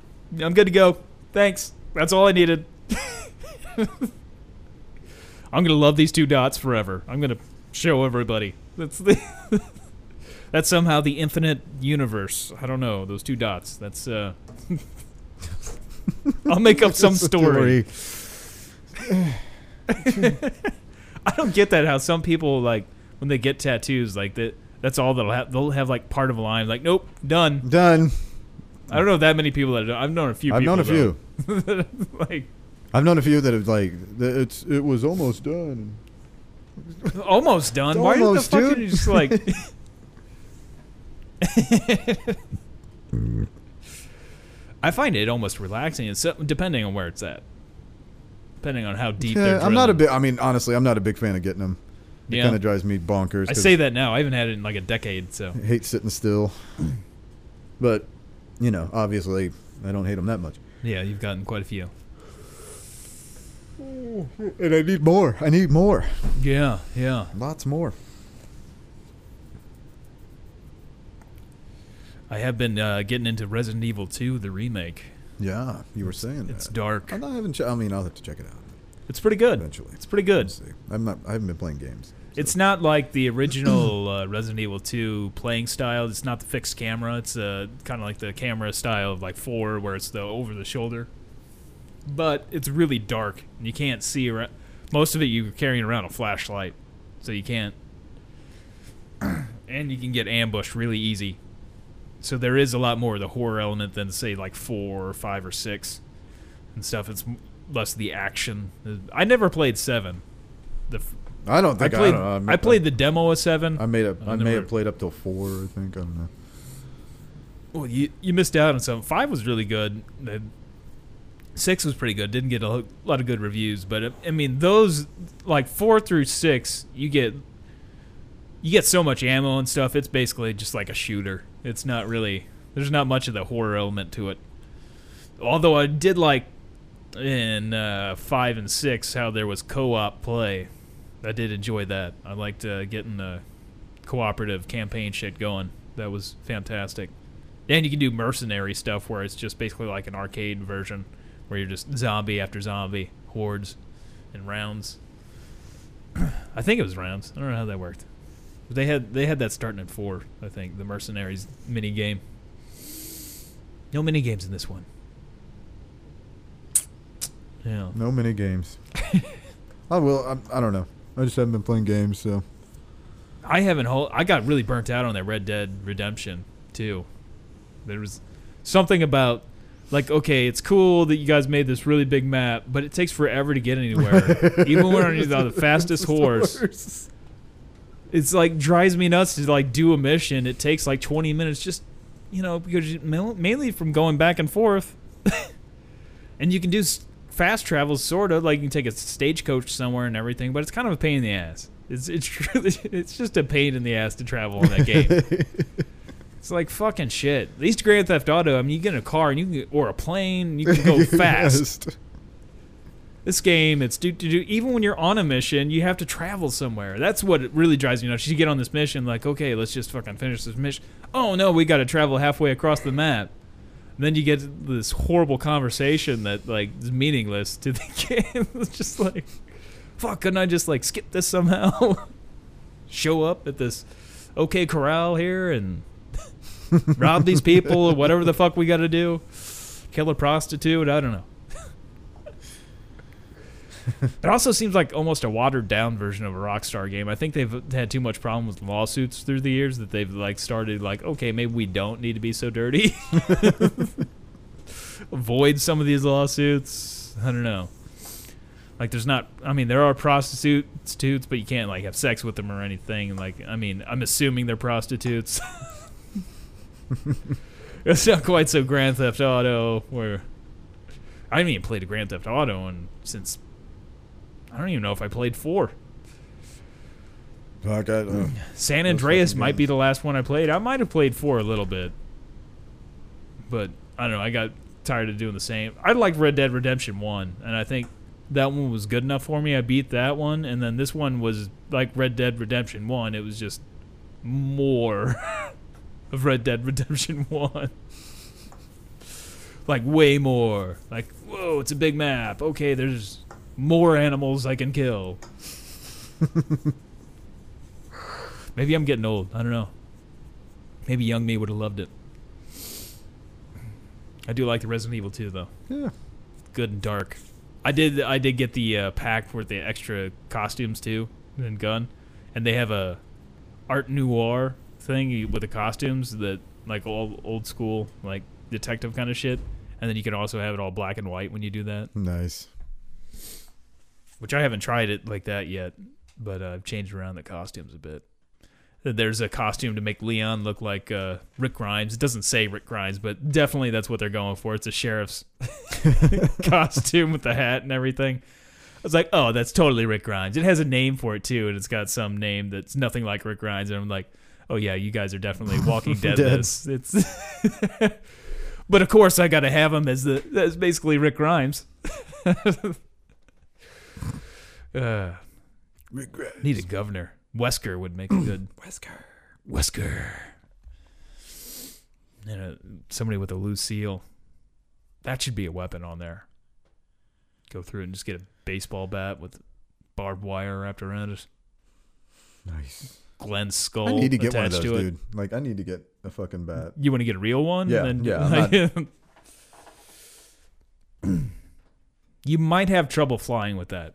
I'm good to go. Thanks. That's all I needed. I'm gonna love these two dots forever. I'm gonna show everybody. That's the. That's somehow the infinite universe. I don't know those two dots. That's. uh I'll make up some story. I don't get that how some people like when they get tattoos like that that's all they'll have they'll have like part of a line like nope done Done. I don't know that many people that. I've known a few I've known a few. like I've known a few that have like it's it was almost done. almost done It's why almost, the fuck dude. are you just like I find it almost relaxing it's so, depending on where it's at depending on how deep they're Yeah, I'm not a big. I mean, honestly, I'm not a big fan of getting them. It Yeah. kind of drives me bonkers. I say that now I haven't had it in like a decade so I hate sitting still. But you know, obviously, I don't hate them that much. yeah you've gotten quite a few And I need more. I need more. yeah yeah Lots more. I have been uh, getting into Resident Evil 2, the remake. Yeah, you were saying It's that. dark. I haven't. Ch- I mean, I'll have to check it out It's pretty good. eventually. It's pretty good. See. I'm not. I haven't been playing games. It's not like the original uh, Resident Evil 2 playing style. It's not the fixed camera. It's uh, kind of like the camera style of like 4 where it's the over the shoulder. But it's really dark. and You can't see around. Most of it you're carrying around a flashlight. So you can't. and you can get ambushed really easy. So there is a lot more of the horror element than say like 4 or 5 or 6 and stuff. It's less the action. I never played 7. The f- I don't I think I, played. don't know, I'm- I played the demo of seven. I made up. I I, may have played up till four. I think. I don't know. Well, you you missed out on some. Five was really good. Six was pretty good. Didn't get a lot of good reviews, but uh, I mean those like four through six, you get you get so much ammo and stuff. It's basically just like a shooter. It's not really. There's not much of the horror element to it. Although I did like in uh, five and six how there was co-op play. I did enjoy that. I liked uh, getting the cooperative campaign shit going. That was fantastic. And you can do mercenary stuff where it's just basically like an arcade version where you're just zombie after zombie, hordes, and rounds. I think it was rounds. I don't know how that worked. They had they had that starting at four, I think, the mercenaries mini game. No mini games in this one. Yeah. No mini games. I oh, will. I, I don't know. I just haven't been playing games, so I haven't. I got really burnt out on that Red Dead Redemption too. There was something about like, okay, it's cool that you guys made this really big map, but it takes forever to get anywhere. Even when you're on the fastest horse, it's like drives me nuts to like do a mission. It takes like 20 minutes, just you know, because you, mainly from going back and forth, and you can do fast travel sort of like you can take a stagecoach somewhere and everything, but it's kind of a pain in the ass. It's it's really it's just a pain in the ass to travel in that game. It's like fucking shit. At least Grand Theft Auto, I mean, you get in a car and you can get, or a plane, you can go fast. This game, it's do, do, do even when you're on a mission, you have to travel somewhere. That's what it really drives me nuts. You get on this mission, like, okay, let's just fucking finish this mission. Oh no, we got to travel halfway across the map. And then you get this horrible conversation that like is meaningless to the game. it's just like, fuck, couldn't I just like skip this somehow? Show up at this okay corral here and rob these people or whatever the fuck we got to do. Kill a prostitute. I don't know. It also seems like almost a watered down version of a Rockstar game. I think they've had too much problem with lawsuits through the years that they've like started like, okay, maybe we don't need to be so dirty. Avoid some of these lawsuits. I don't know. Like there's not I mean there are prostitutes, but you can't like have sex with them or anything. Like I mean, I'm assuming they're prostitutes. it's not quite so Grand Theft Auto where I haven't even played a Grand Theft Auto in, since I don't even know if I played four. I, uh, San Andreas might be the last one I played. I might have played four a little bit, but I don't know. I got tired of doing the same. I liked Red Dead Redemption One, and I think that one was good enough for me. I beat that one, and then this one was like Red Dead Redemption One. It was just more of Red Dead Redemption One. Like way more. Like, whoa, it's a big map. Okay, there's more animals I can kill. Maybe I'm getting old. I don't know. Maybe young me would have loved it. I do like the Resident Evil 2 though. yeah. Good and dark. I did I did get the uh, pack with the extra costumes too and gun, and they have a art noir thing with the costumes that like old old school like detective kind of shit, and then you can also have it all black and white when you do that, Nice. Which I haven't tried it like that yet, but uh, I've changed around the costumes a bit. There's a costume to make Leon look like uh, Rick Grimes. It doesn't say Rick Grimes, but definitely that's what they're going for. It's a sheriff's costume with the hat and everything. I was like, oh, that's totally Rick Grimes. It has a name for it too, and it's got some name that's nothing like Rick Grimes. And I'm like, oh yeah, you guys are definitely Walking Dead. Dead. This it's, but of course I got to have him as the as basically Rick Grimes. Uh, need a governor. Wesker would make a good Wesker. Wesker. and a, somebody with a Lucille. That should be a weapon on there. Go through and just get a baseball bat with barbed wire wrapped around it. Nice. Glenn's skull. I need to get one of those, dude. Like I need to get a fucking bat. You want to get a real one? Yeah, Then- yeah, I'm you might have trouble flying with that.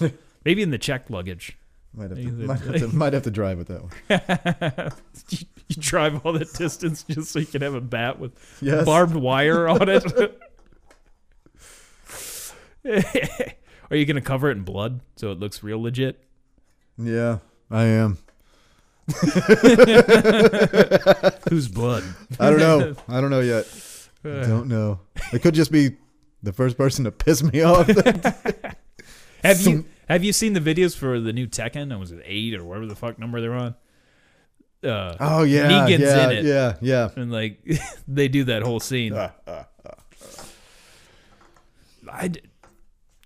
Maybe in the checked luggage. Might have, to, might, have to, might have to drive with that one. you, you drive all that distance just so you can have a bat with Yes. barbed wire on it. Are you going to cover it in blood so it looks real legit? Yeah, I am. Whose blood? I don't know. I don't know yet. Uh, Don't know. It could just be the first person to piss me off. Have you have you seen the videos for the new Tekken? Or was it eight or whatever the fuck number they're on? Uh, oh yeah, Negan's yeah, in it. yeah, yeah. and like they do that whole scene. Uh, I, d-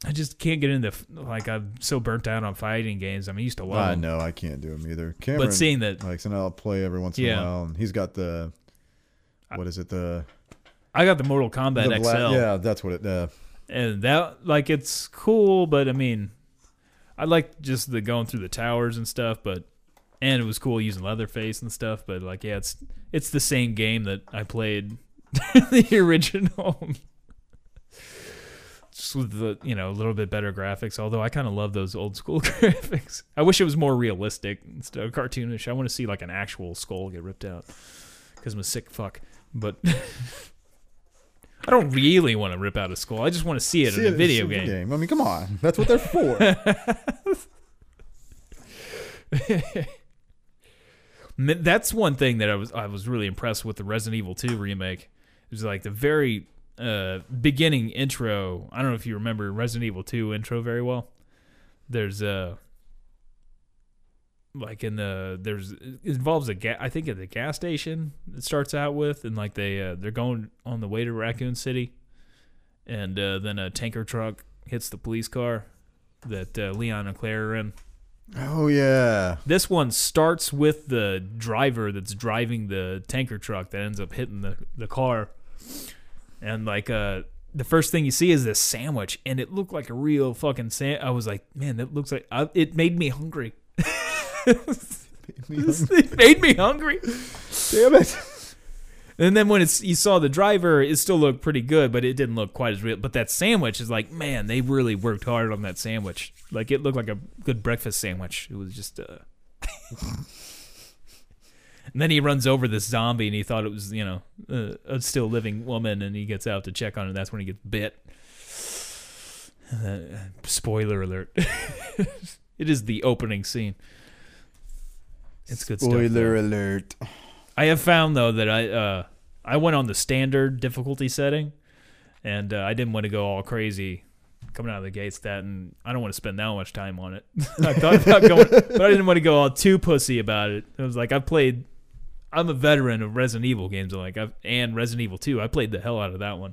I just can't get into like I'm so burnt out on fighting games. I'm used to love I know I can't do them either. Cameron, but seeing that like, so now I'll play every once in Yeah. a while, and he's got the what is it the, I got the Mortal Kombat the XL, yeah, that's what it. Uh, and that like it's cool, but I mean, I like just the going through the towers and stuff. But and it was cool using Leatherface and stuff. But like, yeah, it's it's the same game that I played the original. Just with the you know a little bit better graphics, although I kind of love those old school graphics. I wish it was more realistic instead of cartoonish. I want to see like an actual skull get ripped out because I'm a sick fuck. But I don't really want to rip out a skull. I just want to see it see in a it- video it's game. I mean, come on, that's what they're for. That's one thing that I was I was really impressed with the Resident Evil 2 remake. It was like the very uh, beginning intro. I don't know if you remember Resident Evil 2 intro very well. There's uh like in the there's it involves a ga- I think at the gas station it starts out with and like they uh, they're going on the way to Raccoon City and uh, then a tanker truck hits the police car that uh, Leon and Claire are in. oh yeah, This one starts with the driver that's driving the tanker truck that ends up hitting the, the car. And like uh the first thing you see is this sandwich and it looked like a real fucking sand I was like, man, that looks like I, it made me hungry. it made me hungry. damn it. And then when it's you saw the driver, it still looked pretty good, but it didn't look quite as real. But that sandwich is like, man, they really worked hard on that sandwich. Like it looked like a good breakfast sandwich. It was just uh And then he runs over this zombie, and he thought it was, you know, uh, a still living woman, and he gets out to check on it. That's when he gets bit. Uh, spoiler alert! it is the opening scene. It's good stuff. Spoiler alert. I have found though that I uh, I went on the standard difficulty setting, and uh, I didn't want to go all crazy coming out of the gates. That and I don't want to spend that much time on it. I thought about going, but I didn't want to go all too pussy about it. It was like I've played. I'm a veteran of Resident Evil games, like I've, and Resident Evil 2. I played the hell out of that one.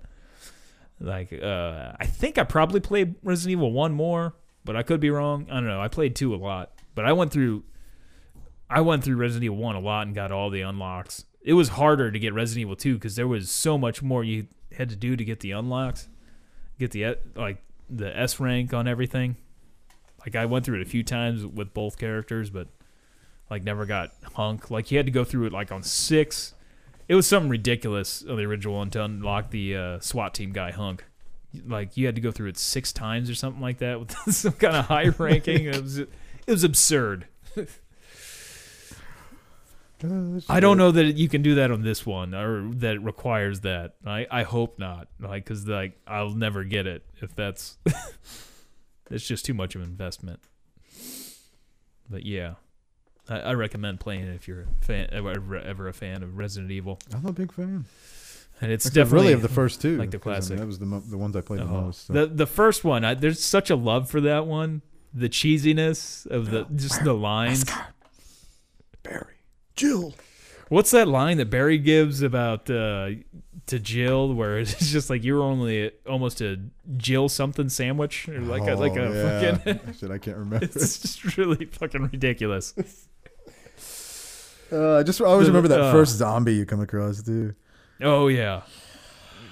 Like uh, I think I probably played Resident Evil 1 more, but I could be wrong. I don't know. I played 2 a lot, but I went through I went through Resident Evil 1 a lot and got all the unlocks. It was harder to get Resident Evil 2 because there was so much more you had to do to get the unlocks, get the like the S rank on everything. Like I went through it a few times with both characters, but like never got hunk. Like you had to go through it like on six. It was something ridiculous on the original one to unlock the uh, SWAT team guy hunk. Like you had to go through it six times or something like that with some kind of high ranking. It was it was absurd. I don't know that you can do that on this one, or that it requires that. I, I hope not, like because like I'll never get it if that's. it's just too much of an investment. But yeah, I, I recommend playing it if you're a fan, ever, ever a fan of Resident Evil, I'm a big fan. and it's Except definitely really of the first two, like the 'cause, I mean, classic. that was the mo- the ones I played the Oh. most. so. The the first one, I, there's such a love for that one. The cheesiness of the just the lines. Barry, Jill. What's that line that Barry gives about uh, to Jill, where it's just like you're only almost a Jill something sandwich, or like a, like a Oh, yeah. fucking. Shit, I can't remember. it's just really fucking ridiculous. Uh, I just I always The- remember that uh, first zombie you come across too. Oh yeah,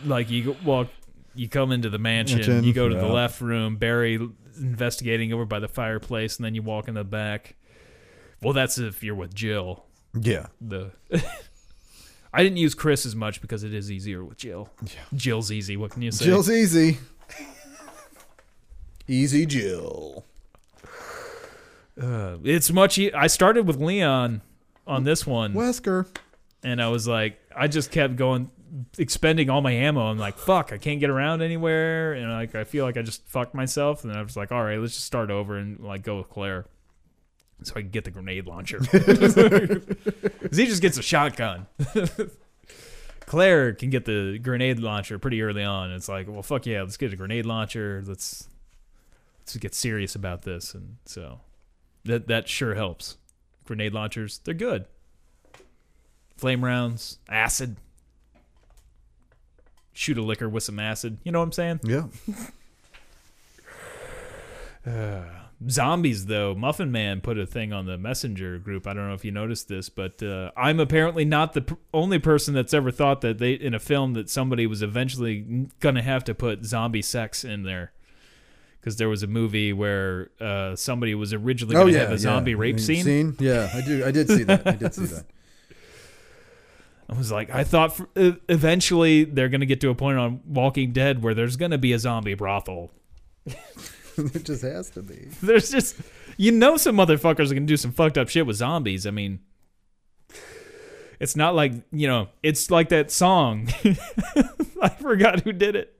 like you walk, you come into the mansion, Mansion, you go to the left room, Barry investigating over by the fireplace, and then you walk in the back. Well, that's if you're with Jill. Yeah. The I didn't use Chris as much because it is easier with Jill. Yeah. Jill's easy. What can you say? Jill's easy. easy Jill. Uh, it's much. E- I started with Leon on this one, Wesker. and I was like, I just kept going, expending all my ammo. I'm like, fuck, I can't get around anywhere, and like I feel like I just fucked myself. And I was like, all right, let's just start over and like go with Claire, so I can get the grenade launcher. 'Cause he just gets a shotgun. Claire can get the grenade launcher pretty early on. It's like, well, fuck yeah, let's get a grenade launcher. Let's let's get serious about this, and so that that sure helps. Grenade launchers, they're good. Flame rounds, acid. Shoot a liquor with some acid. You know what I'm saying? Yeah. Zombies, though. Muffin Man put a thing on the messenger group. I don't know if you noticed this, but uh, I'm apparently not the p- only person that's ever thought that they in a film that somebody was eventually gonna have to put zombie sex in there. Because there was a movie where uh, somebody was originally Oh going to yeah. have a zombie yeah. rape scene. Yeah, I do. I did see that. I did see that. I was like, I thought for, eventually they're going to get to a point on Walking Dead where there's going to be a zombie brothel. it just has to be. There's just, you know, some motherfuckers are to do some fucked up shit with zombies. I mean, it's not like, you know, it's like that song. I forgot who did it.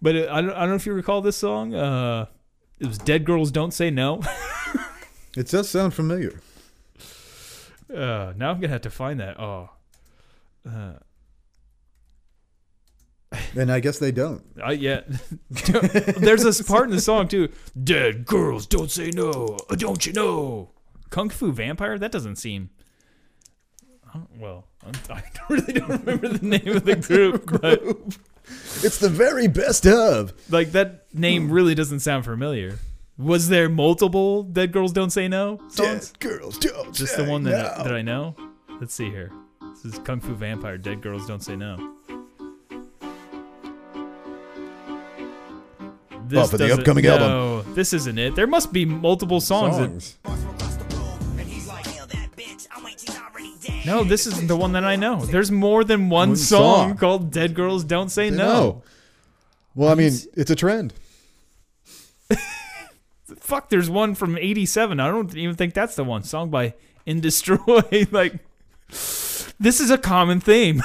But it, I, don't, I don't know if you recall this song. Uh, it was Dead Girls Don't Say No. It does sound familiar. Uh, now I'm going to have to find that. Oh. Uh, And I guess they don't. I yeah. There's this part in the song too. Dead girls don't say no. uh, Don't you know? Kung Fu Vampire. That doesn't seem. I don't- Well, I'm, I really don't remember the name of the group, but It's the very best of. like that name really doesn't sound familiar. Was there multiple Dead Girls Don't Say No songs? Dead girls don't Just say the one that that I know. Let's see here. This is Kung Fu Vampire. Dead Girls Don't Say No. This Oh, for the doesn't- upcoming no, album. this isn't it. There must be multiple songs. that- no, this isn't the one that I know. There's more than one, One song, song. called "Dead Girls Don't Say They No." know. Well, I mean, it's a trend. Fuck, there's one from '87. I don't even think that's the one. Song by Indestroy. like, this is a common theme.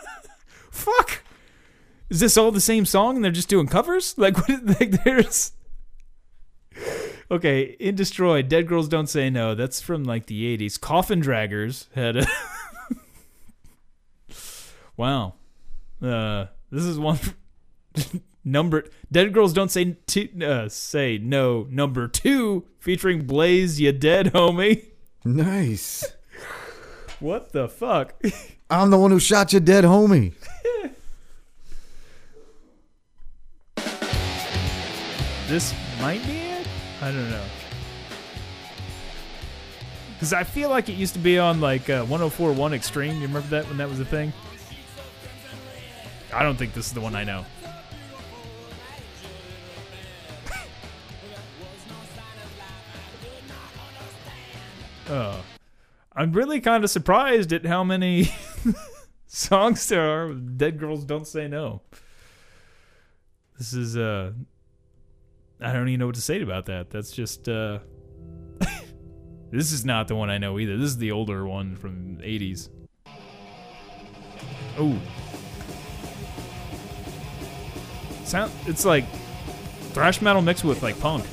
Fuck. Is this all the same song and they're just doing covers? Like, what? Like, there's. Okay, Indestroy, Dead Girls Don't Say No. That's from like the 80s. Coffin Draggers had a. wow. Uh, this is one. number Dead Girls Don't Say two, uh, say no number two featuring Blaze Ya Dead Homie. Nice. What the fuck? I'm the one who shot your dead homie. This might be it. I don't know. Because I feel like it used to be on like uh, 104.1 Extreme. You remember that when that was a thing? I don't think this is the one I know. Oh. I'm really kind of surprised at how many songs there are. Dead Girls Don't Say No. This is uh I don't even know what to say about that. That's just uh This is not the one I know either. This is the older one from the 80s. Oh. Sound it's like thrash metal mixed with like punk.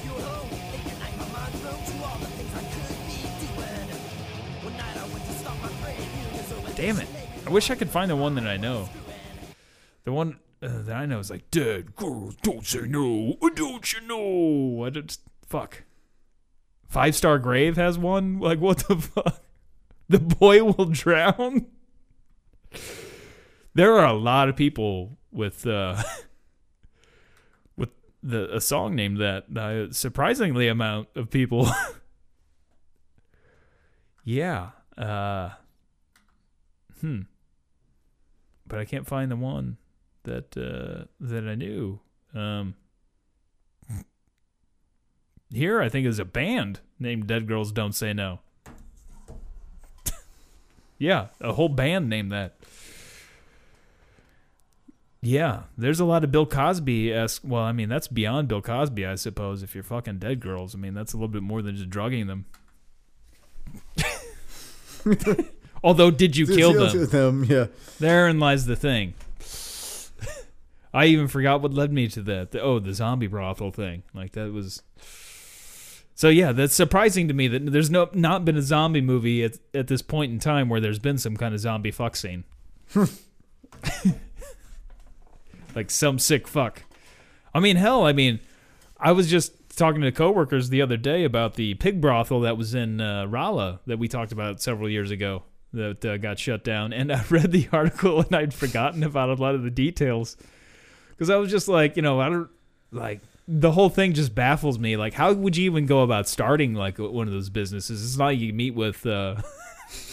Damn it. I wish I could find the one that I know. The one uh, that I know is like dead girls don't say no. uh, Don't you know? I just fuck. Five Star Grave has one. Like what the fuck? The boy will drown. There are a lot of people with uh with the a song named that. Uh, surprisingly amount of people. yeah. Uh, hmm. But I can't find the one that uh, that I knew. Um, here, I think is a band named Dead Girls Don't Say No. yeah, a whole band named that. Yeah, there's a lot of Bill Cosby esque. Well, I mean, that's beyond Bill Cosby, I suppose. If you're fucking dead girls, I mean, that's a little bit more than just drugging them. Although, did you kill them? them? Yeah. Therein lies the thing. I even forgot what led me to that. The- oh, the zombie brothel thing. Like that was. So yeah, that's surprising to me that there's no not been a zombie movie at at this point in time where there's been some kind of zombie fuck scene. like some sick fuck. I mean, hell, I mean, I was just talking to coworkers the other day about the pig brothel that was in uh, Rolla that we talked about several years ago that uh, got shut down. And I read the article and I'd forgotten about a lot of the details because I was just like, you know, I don't like the whole thing just baffles me. Like, how would you even go about starting like one of those businesses? It's not like you meet with uh,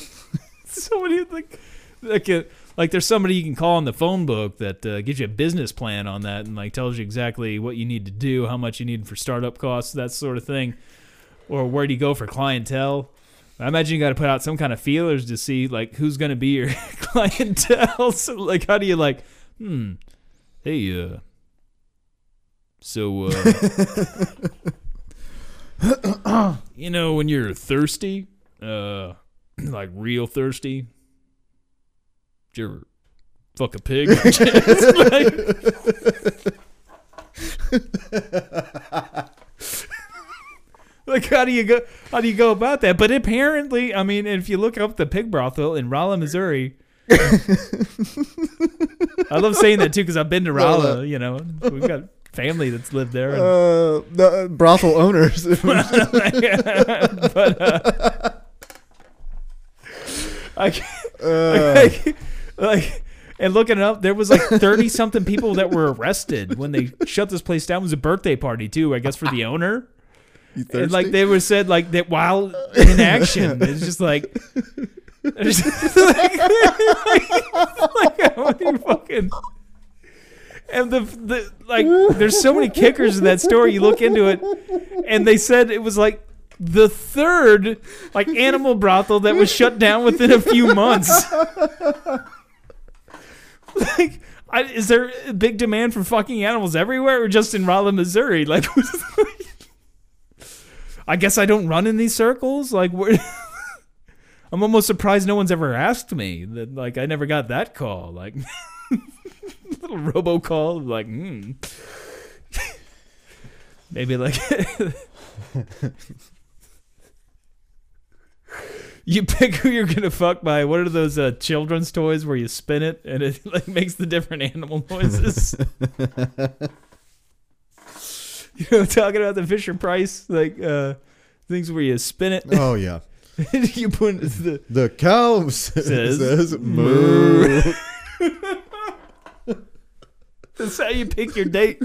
somebody like like a, like there's somebody you can call in the phone book that uh, gives you a business plan on that and like tells you exactly what you need to do, how much you need for startup costs, that sort of thing, or where do you go for clientele. I imagine you got to put out some kind of feelers to see like who's going to be your clientele. So like, how do you like, hmm, hey, uh, so uh, you know when you're thirsty, uh, like real thirsty, did you ever fuck a pig? like how do you go how do you go about that but apparently i mean if you look up the pig brothel in rolla missouri i love saying that too because i've been to Rolla. you know we've got family that's lived there and- Uh, the brothel owners. but uh, I, Uh, like, like, and looking it up, there was like thirty something people that were arrested when they shut this place down. It was a birthday party too, I guess, for the owner. And like they were said like that while in action, it's just like. Just like, like, how many fucking and the the like there's so many kickers in that story you look into it and they said it was like the third like animal brothel that was shut down within a few months like I, is there a big demand for fucking animals everywhere or just in Rolla, Missouri? Like, I guess I don't run in these circles. Like, where? I'm almost surprised no one's ever asked me that. Like, I never got that call. Like, little robocall. Like, hmm. Maybe like. You pick who you're gonna fuck by. What are those uh, children's toys where you spin it and it like makes the different animal noises? you know, talking about the Fisher Price like uh, things where you spin it. oh yeah. you put the The cow Says says, moo. that's how you pick your date.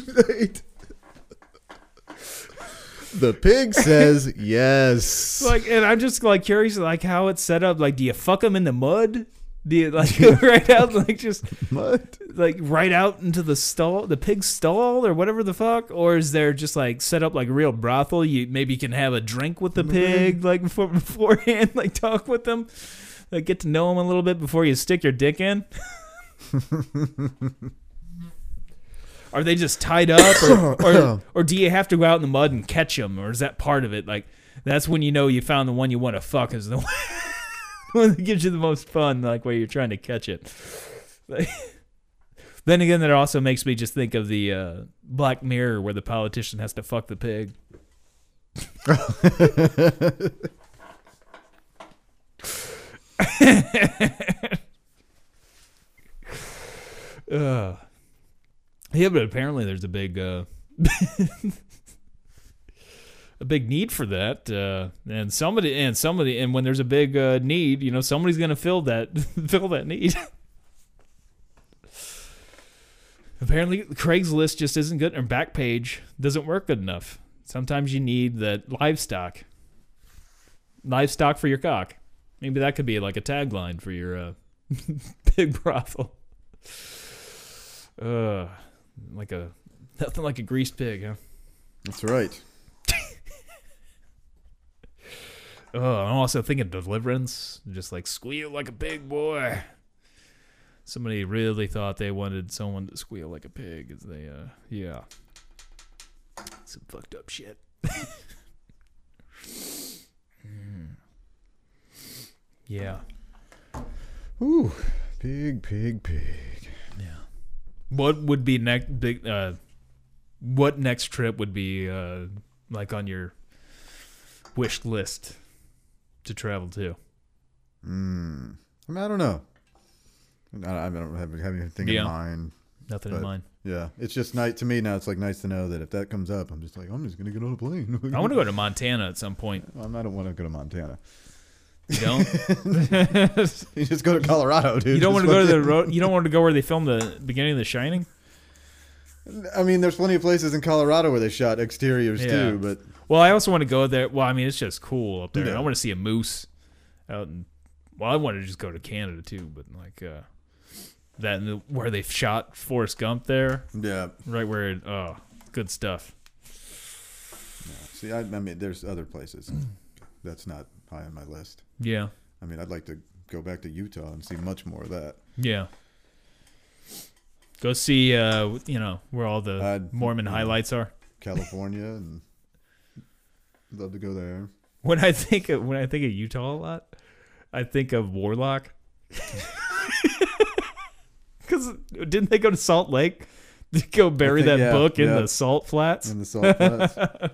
the pig says yes. Like, and I'm just like curious, like how it's set up. Like, do you fuck them in the mud? Do you like go right out, like just Mud. like right out into the stall, the pig stall, or whatever the fuck? Or is there just like set up like a real brothel? You maybe can have a drink with the pig, like before beforehand, like talk with them, like get to know them a little bit before you stick your dick in. Are they just tied up, or, or or do you have to go out in the mud and catch them, or is that part of it? Like that's when you know you found the one you want to fuck is the one, one that gives you the most fun, like where you're trying to catch it. Then again, that also makes me just think of the uh, Black Mirror where the politician has to fuck the pig. uh, yeah, but apparently there's a big uh, a big need for that, uh, and somebody and somebody and when there's a big uh, need, you know, somebody's gonna fill that fill that need. Apparently, Craigslist just isn't good, or Backpage doesn't work good enough. Sometimes you need that livestock, livestock for your cock. Maybe that could be like a tagline for your uh, big brothel. Uh, like a nothing like a greased pig, huh? That's right. Oh, I'm also thinking Deliverance, just like squeal like a big boy. Somebody really thought they wanted someone to squeal like a pig, as they, uh, yeah, some fucked up shit. Mm. Yeah, Ooh, pig, pig, pig. yeah. What would be next? Big, uh, what next trip would be uh, like on your wish list to travel to? Mm. I mean, I don't know. I don't have, have anything Yeah. in mind. Nothing in mind. Yeah, it's just nice to me now. It's like nice to know that if that comes up, I'm just like, I'm just gonna get on a plane. I want to go to Montana at some point. I don't want to go to Montana. You don't? You just go to Colorado, dude. You don't want to go to the road. You don't want to go where they filmed the beginning of The Shining. I mean, there's plenty of places in Colorado where they shot exteriors Yeah. too, but Well, I also want to go there. Well, I mean, it's just cool up there. Yeah. I want to see a moose out in. Well, I want to just go to Canada too, but like uh, that and the, where they shot Forrest Gump there, yeah. right where it, oh, good stuff. See, I, I mean, there's other places that's not high on my list. Yeah, I mean, I'd like to go back to Utah and see much more of that. yeah. Go see, uh, you know, where all the I'd- Mormon yeah. highlights are. California and love to go there. When I think of when I think of Utah a lot, I think of Warlock. Because didn't they go to Salt Lake to go bury think, that yeah, book in yeah. the salt flats? In the salt flats.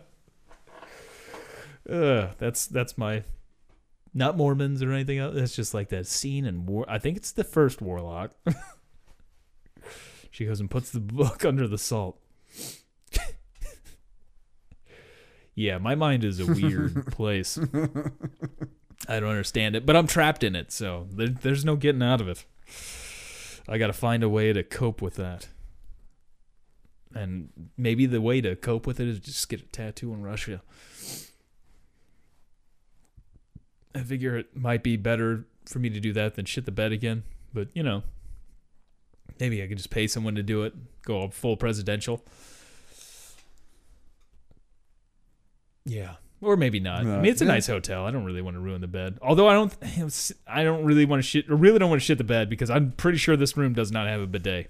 Ugh, that's that's my not Mormons or anything else. It's just like that scene in War. I think it's the first Warlock. she goes and puts the book under the salt. Yeah, my mind is a weird place. I don't understand it, but I'm trapped in it, so there, there's no getting out of it. I got to find a way to cope with that. And maybe the way to cope with it is just get a tattoo in Russia. I figure it might be better for me to do that than shit the bed again. But, you know, maybe I could just pay someone to do it, go all full presidential. Yeah. Or maybe not. I mean, it's a yeah. nice hotel. I don't really want to ruin the bed. Although I don't, I don't really want to shit. I really don't want to shit the bed because I'm pretty sure this room does not have a bidet.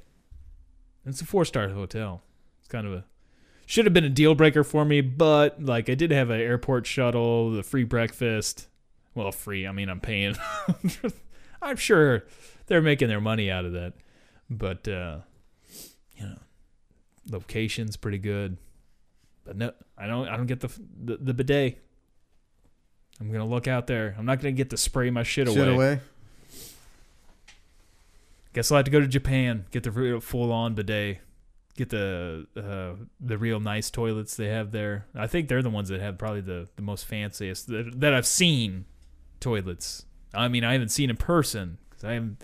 It's a four star hotel. It's kind of a should have been a deal breaker for me, but like I did have an airport shuttle, the free breakfast. Well, free. I mean, I'm paying. I'm sure they're making their money out of that, but uh, you know, location's pretty good. But no, I don't. I don't get the the, the bidet. I'm gonna look out there. I'm not gonna get to spray my shit, Shit away. away. Guess I'll have to go to Japan, get the real full on bidet, get the uh, the real nice toilets they have there. I think they're the ones that have probably the, the most fanciest that, that I've seen toilets. I mean, I haven't seen in person because I haven't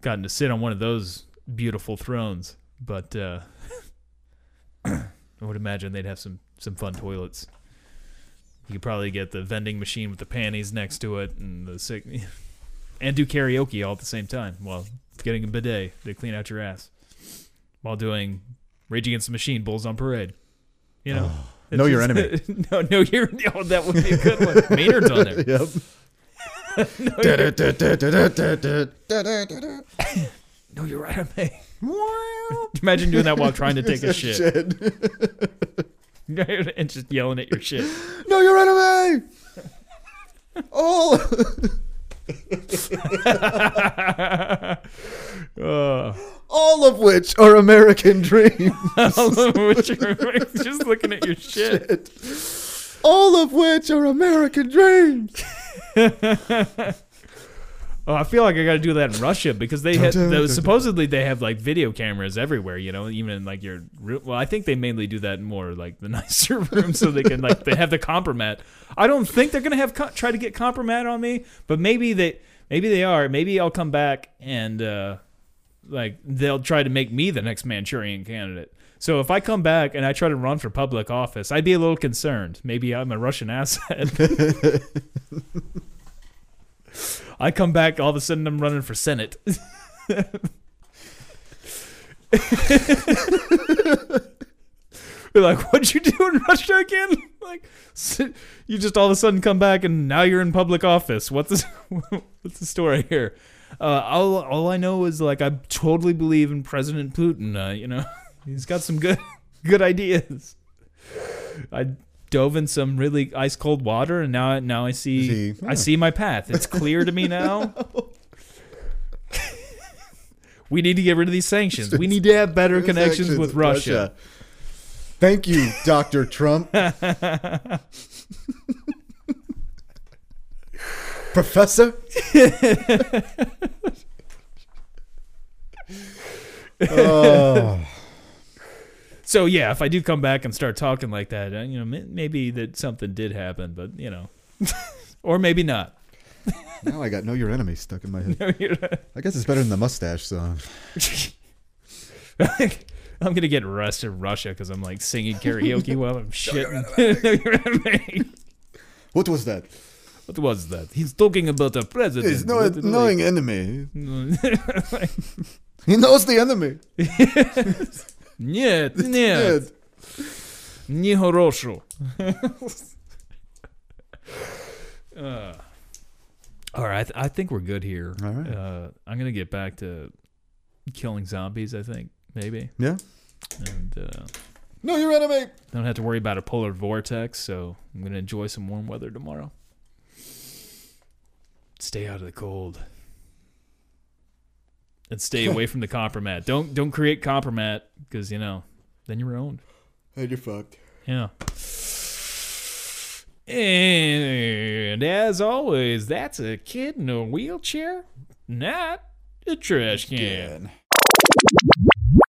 gotten to sit on one of those beautiful thrones. But uh, I would imagine they'd have some some fun toilets. You could probably get the vending machine with the panties next to it and the sick, and do karaoke all at the same time while getting a bidet to clean out your ass while doing Rage Against the Machine Bulls on Parade. You know, oh. It's Know your just- enemy. no, no, your oh, that would be a good one. Maynard's on there. Yep. No, you're right. I'm Imagine doing that while trying to take a shit and just yelling at your shit. No, your enemy. Oh. Uh, All of which are American dreams. all of which are just looking at your shit. All of which are American dreams. Oh, I feel like I got to do that in Russia because they had dun, dun, those, supposedly they have like video cameras everywhere. You know, even in like your room. well, I think they mainly do that in more like the nicer rooms so they can like they have the compromat. I don't think they're gonna have co- try to get compromat on me, but maybe they maybe they are. Maybe I'll come back and uh, like they'll try to make me the next Manchurian candidate. So if I come back and I try to run for public office, I'd be a little concerned. Maybe I'm a Russian asset. I come back, all of a sudden I'm running for Senate. We're like, what'd you do in Russia again? Like, you just all of a sudden come back and now you're in public office. What's the, what's the story here? Uh, all, all I know is like I totally believe in President Putin. Uh, you know, he's got some good good ideas. I dove in some really ice cold water, and now now I see See, I see my path. It's clear to me now. we need to get rid of these sanctions. We need to have better connections with Russia. Thank you, Dr. Trump. Professor? oh, So yeah, if I do come back and start talking like that, uh, you know, maybe that something did happen, but you know, or maybe not. now I got Know Your Enemy stuck in my head. I'm guess it's better than the mustache song. I'm gonna get arrested in Russia because I'm like singing karaoke while I'm shitting. What was that? what was that? He's talking about a president. It's no, What- like- knowing enemy. He knows the enemy. Нет, нет, не хорошо. Uh, all right, I, th- I think we're good here. All right. Uh, I'm gonna get back to killing zombies. I think maybe, Yeah. and uh, Know your enemy. don't have to worry about a polar vortex. So I'm gonna enjoy some warm weather tomorrow. Stay out of the cold. And stay away from the compromat. Don't don't create compromat because you know then you're owned. And you're fucked. Yeah. And as always, that's a kid in a wheelchair, not a trash can. Again.